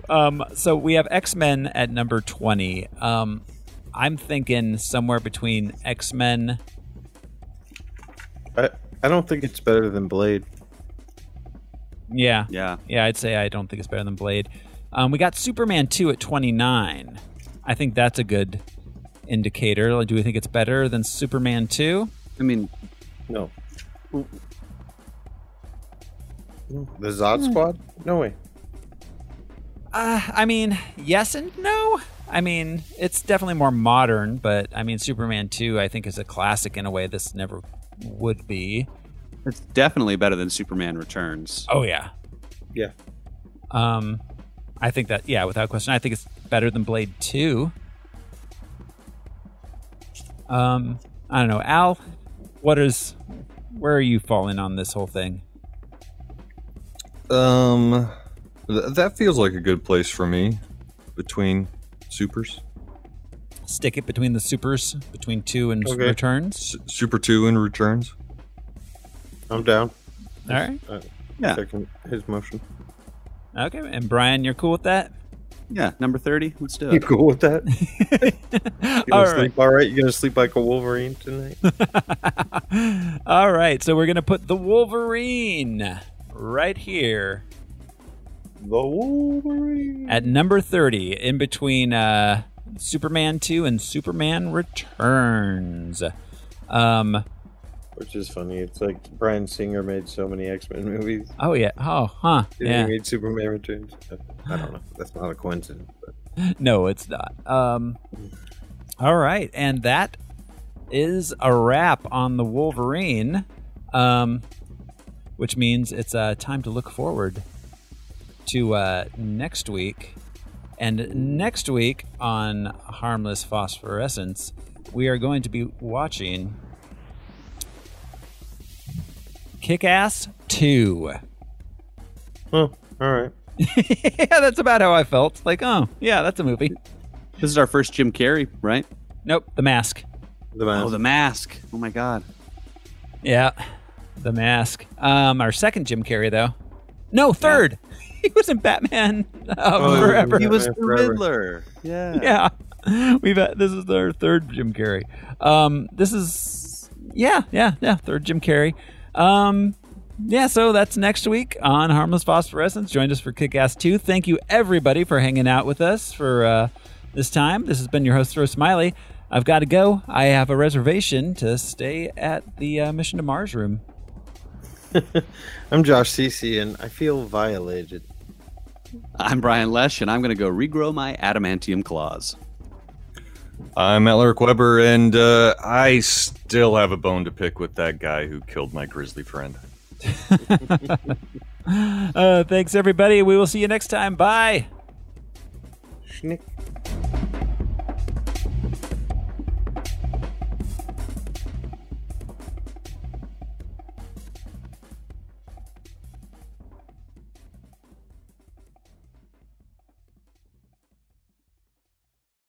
um, so we have X Men at number twenty. Um, I'm thinking somewhere between X Men. I I don't think it's better than Blade. Yeah, Yeah, yeah, I'd say I don't think it's better than Blade. Um, we got Superman two at twenty nine. I think that's a good indicator. Do we think it's better than Superman 2? I mean, No. The Zod Squad? No way. Uh, I mean, yes and no. I mean, it's definitely more modern, but I mean, Superman 2, I think, is a classic in a way this never would be. it's definitely better than Superman Returns. Oh, yeah. Yeah. Um, I think that, yeah, without question, I think it's better than Blade 2. Um, I don't know. Al, what is, where are you falling on this whole thing? Um, th- that feels like a good place for me between supers. Stick it between the supers, between 2 and Okay. returns? S- Super 2 and returns. I'm down. All right. Uh, Yeah. Second his motion. Okay. And Brian, you're cool with that? Yeah, number 30. Let's do You it. cool with that? You All gonna right. sleep all right? You gonna sleep like a Wolverine tonight? All right, so we're gonna put the Wolverine right here the Wolverine. at number thirty, in between uh, Superman two and Superman Returns. Um. Which is funny. It's like Bryan Singer made so many X Men movies. Oh yeah. Oh huh. Then Yeah. He made Superman Returns. I don't know. That's not a coincidence. But No, it's not. Um. All right, and that is a wrap on the Wolverine. Um, which means it's uh, time to look forward to uh, next week. And next week on Harmless Phosphorescence, we are going to be watching Kick Ass 2. oh, all right. yeah, that's about how I felt. Like, oh, yeah, that's a movie. This is our first Jim Carrey, right? Nope, The Mask. The man. Oh, The Mask. Oh my God. Yeah, The Mask. Um, our second Jim Carrey, though. No, third. He was in Batman uh, Oh, forever. he was- the Riddler. Yeah. yeah we've had, this is our third jim carrey um this is yeah yeah yeah third jim carrey um yeah so that's next week on harmless phosphorescence. Join us for kick-ass 2 thank you everybody for hanging out with us for uh this time. This has been your host Rose smiley. I've got to go. I have a reservation to stay at the uh, mission to mars room. I'm Josh Cece, and I feel violated. I'm Brian Lesh, and I'm going to go regrow my adamantium claws. I'm Alaric Weber, and uh, I still have a bone to pick with that guy who killed my grizzly friend. uh thanks everybody we will see you next time bye Schnick.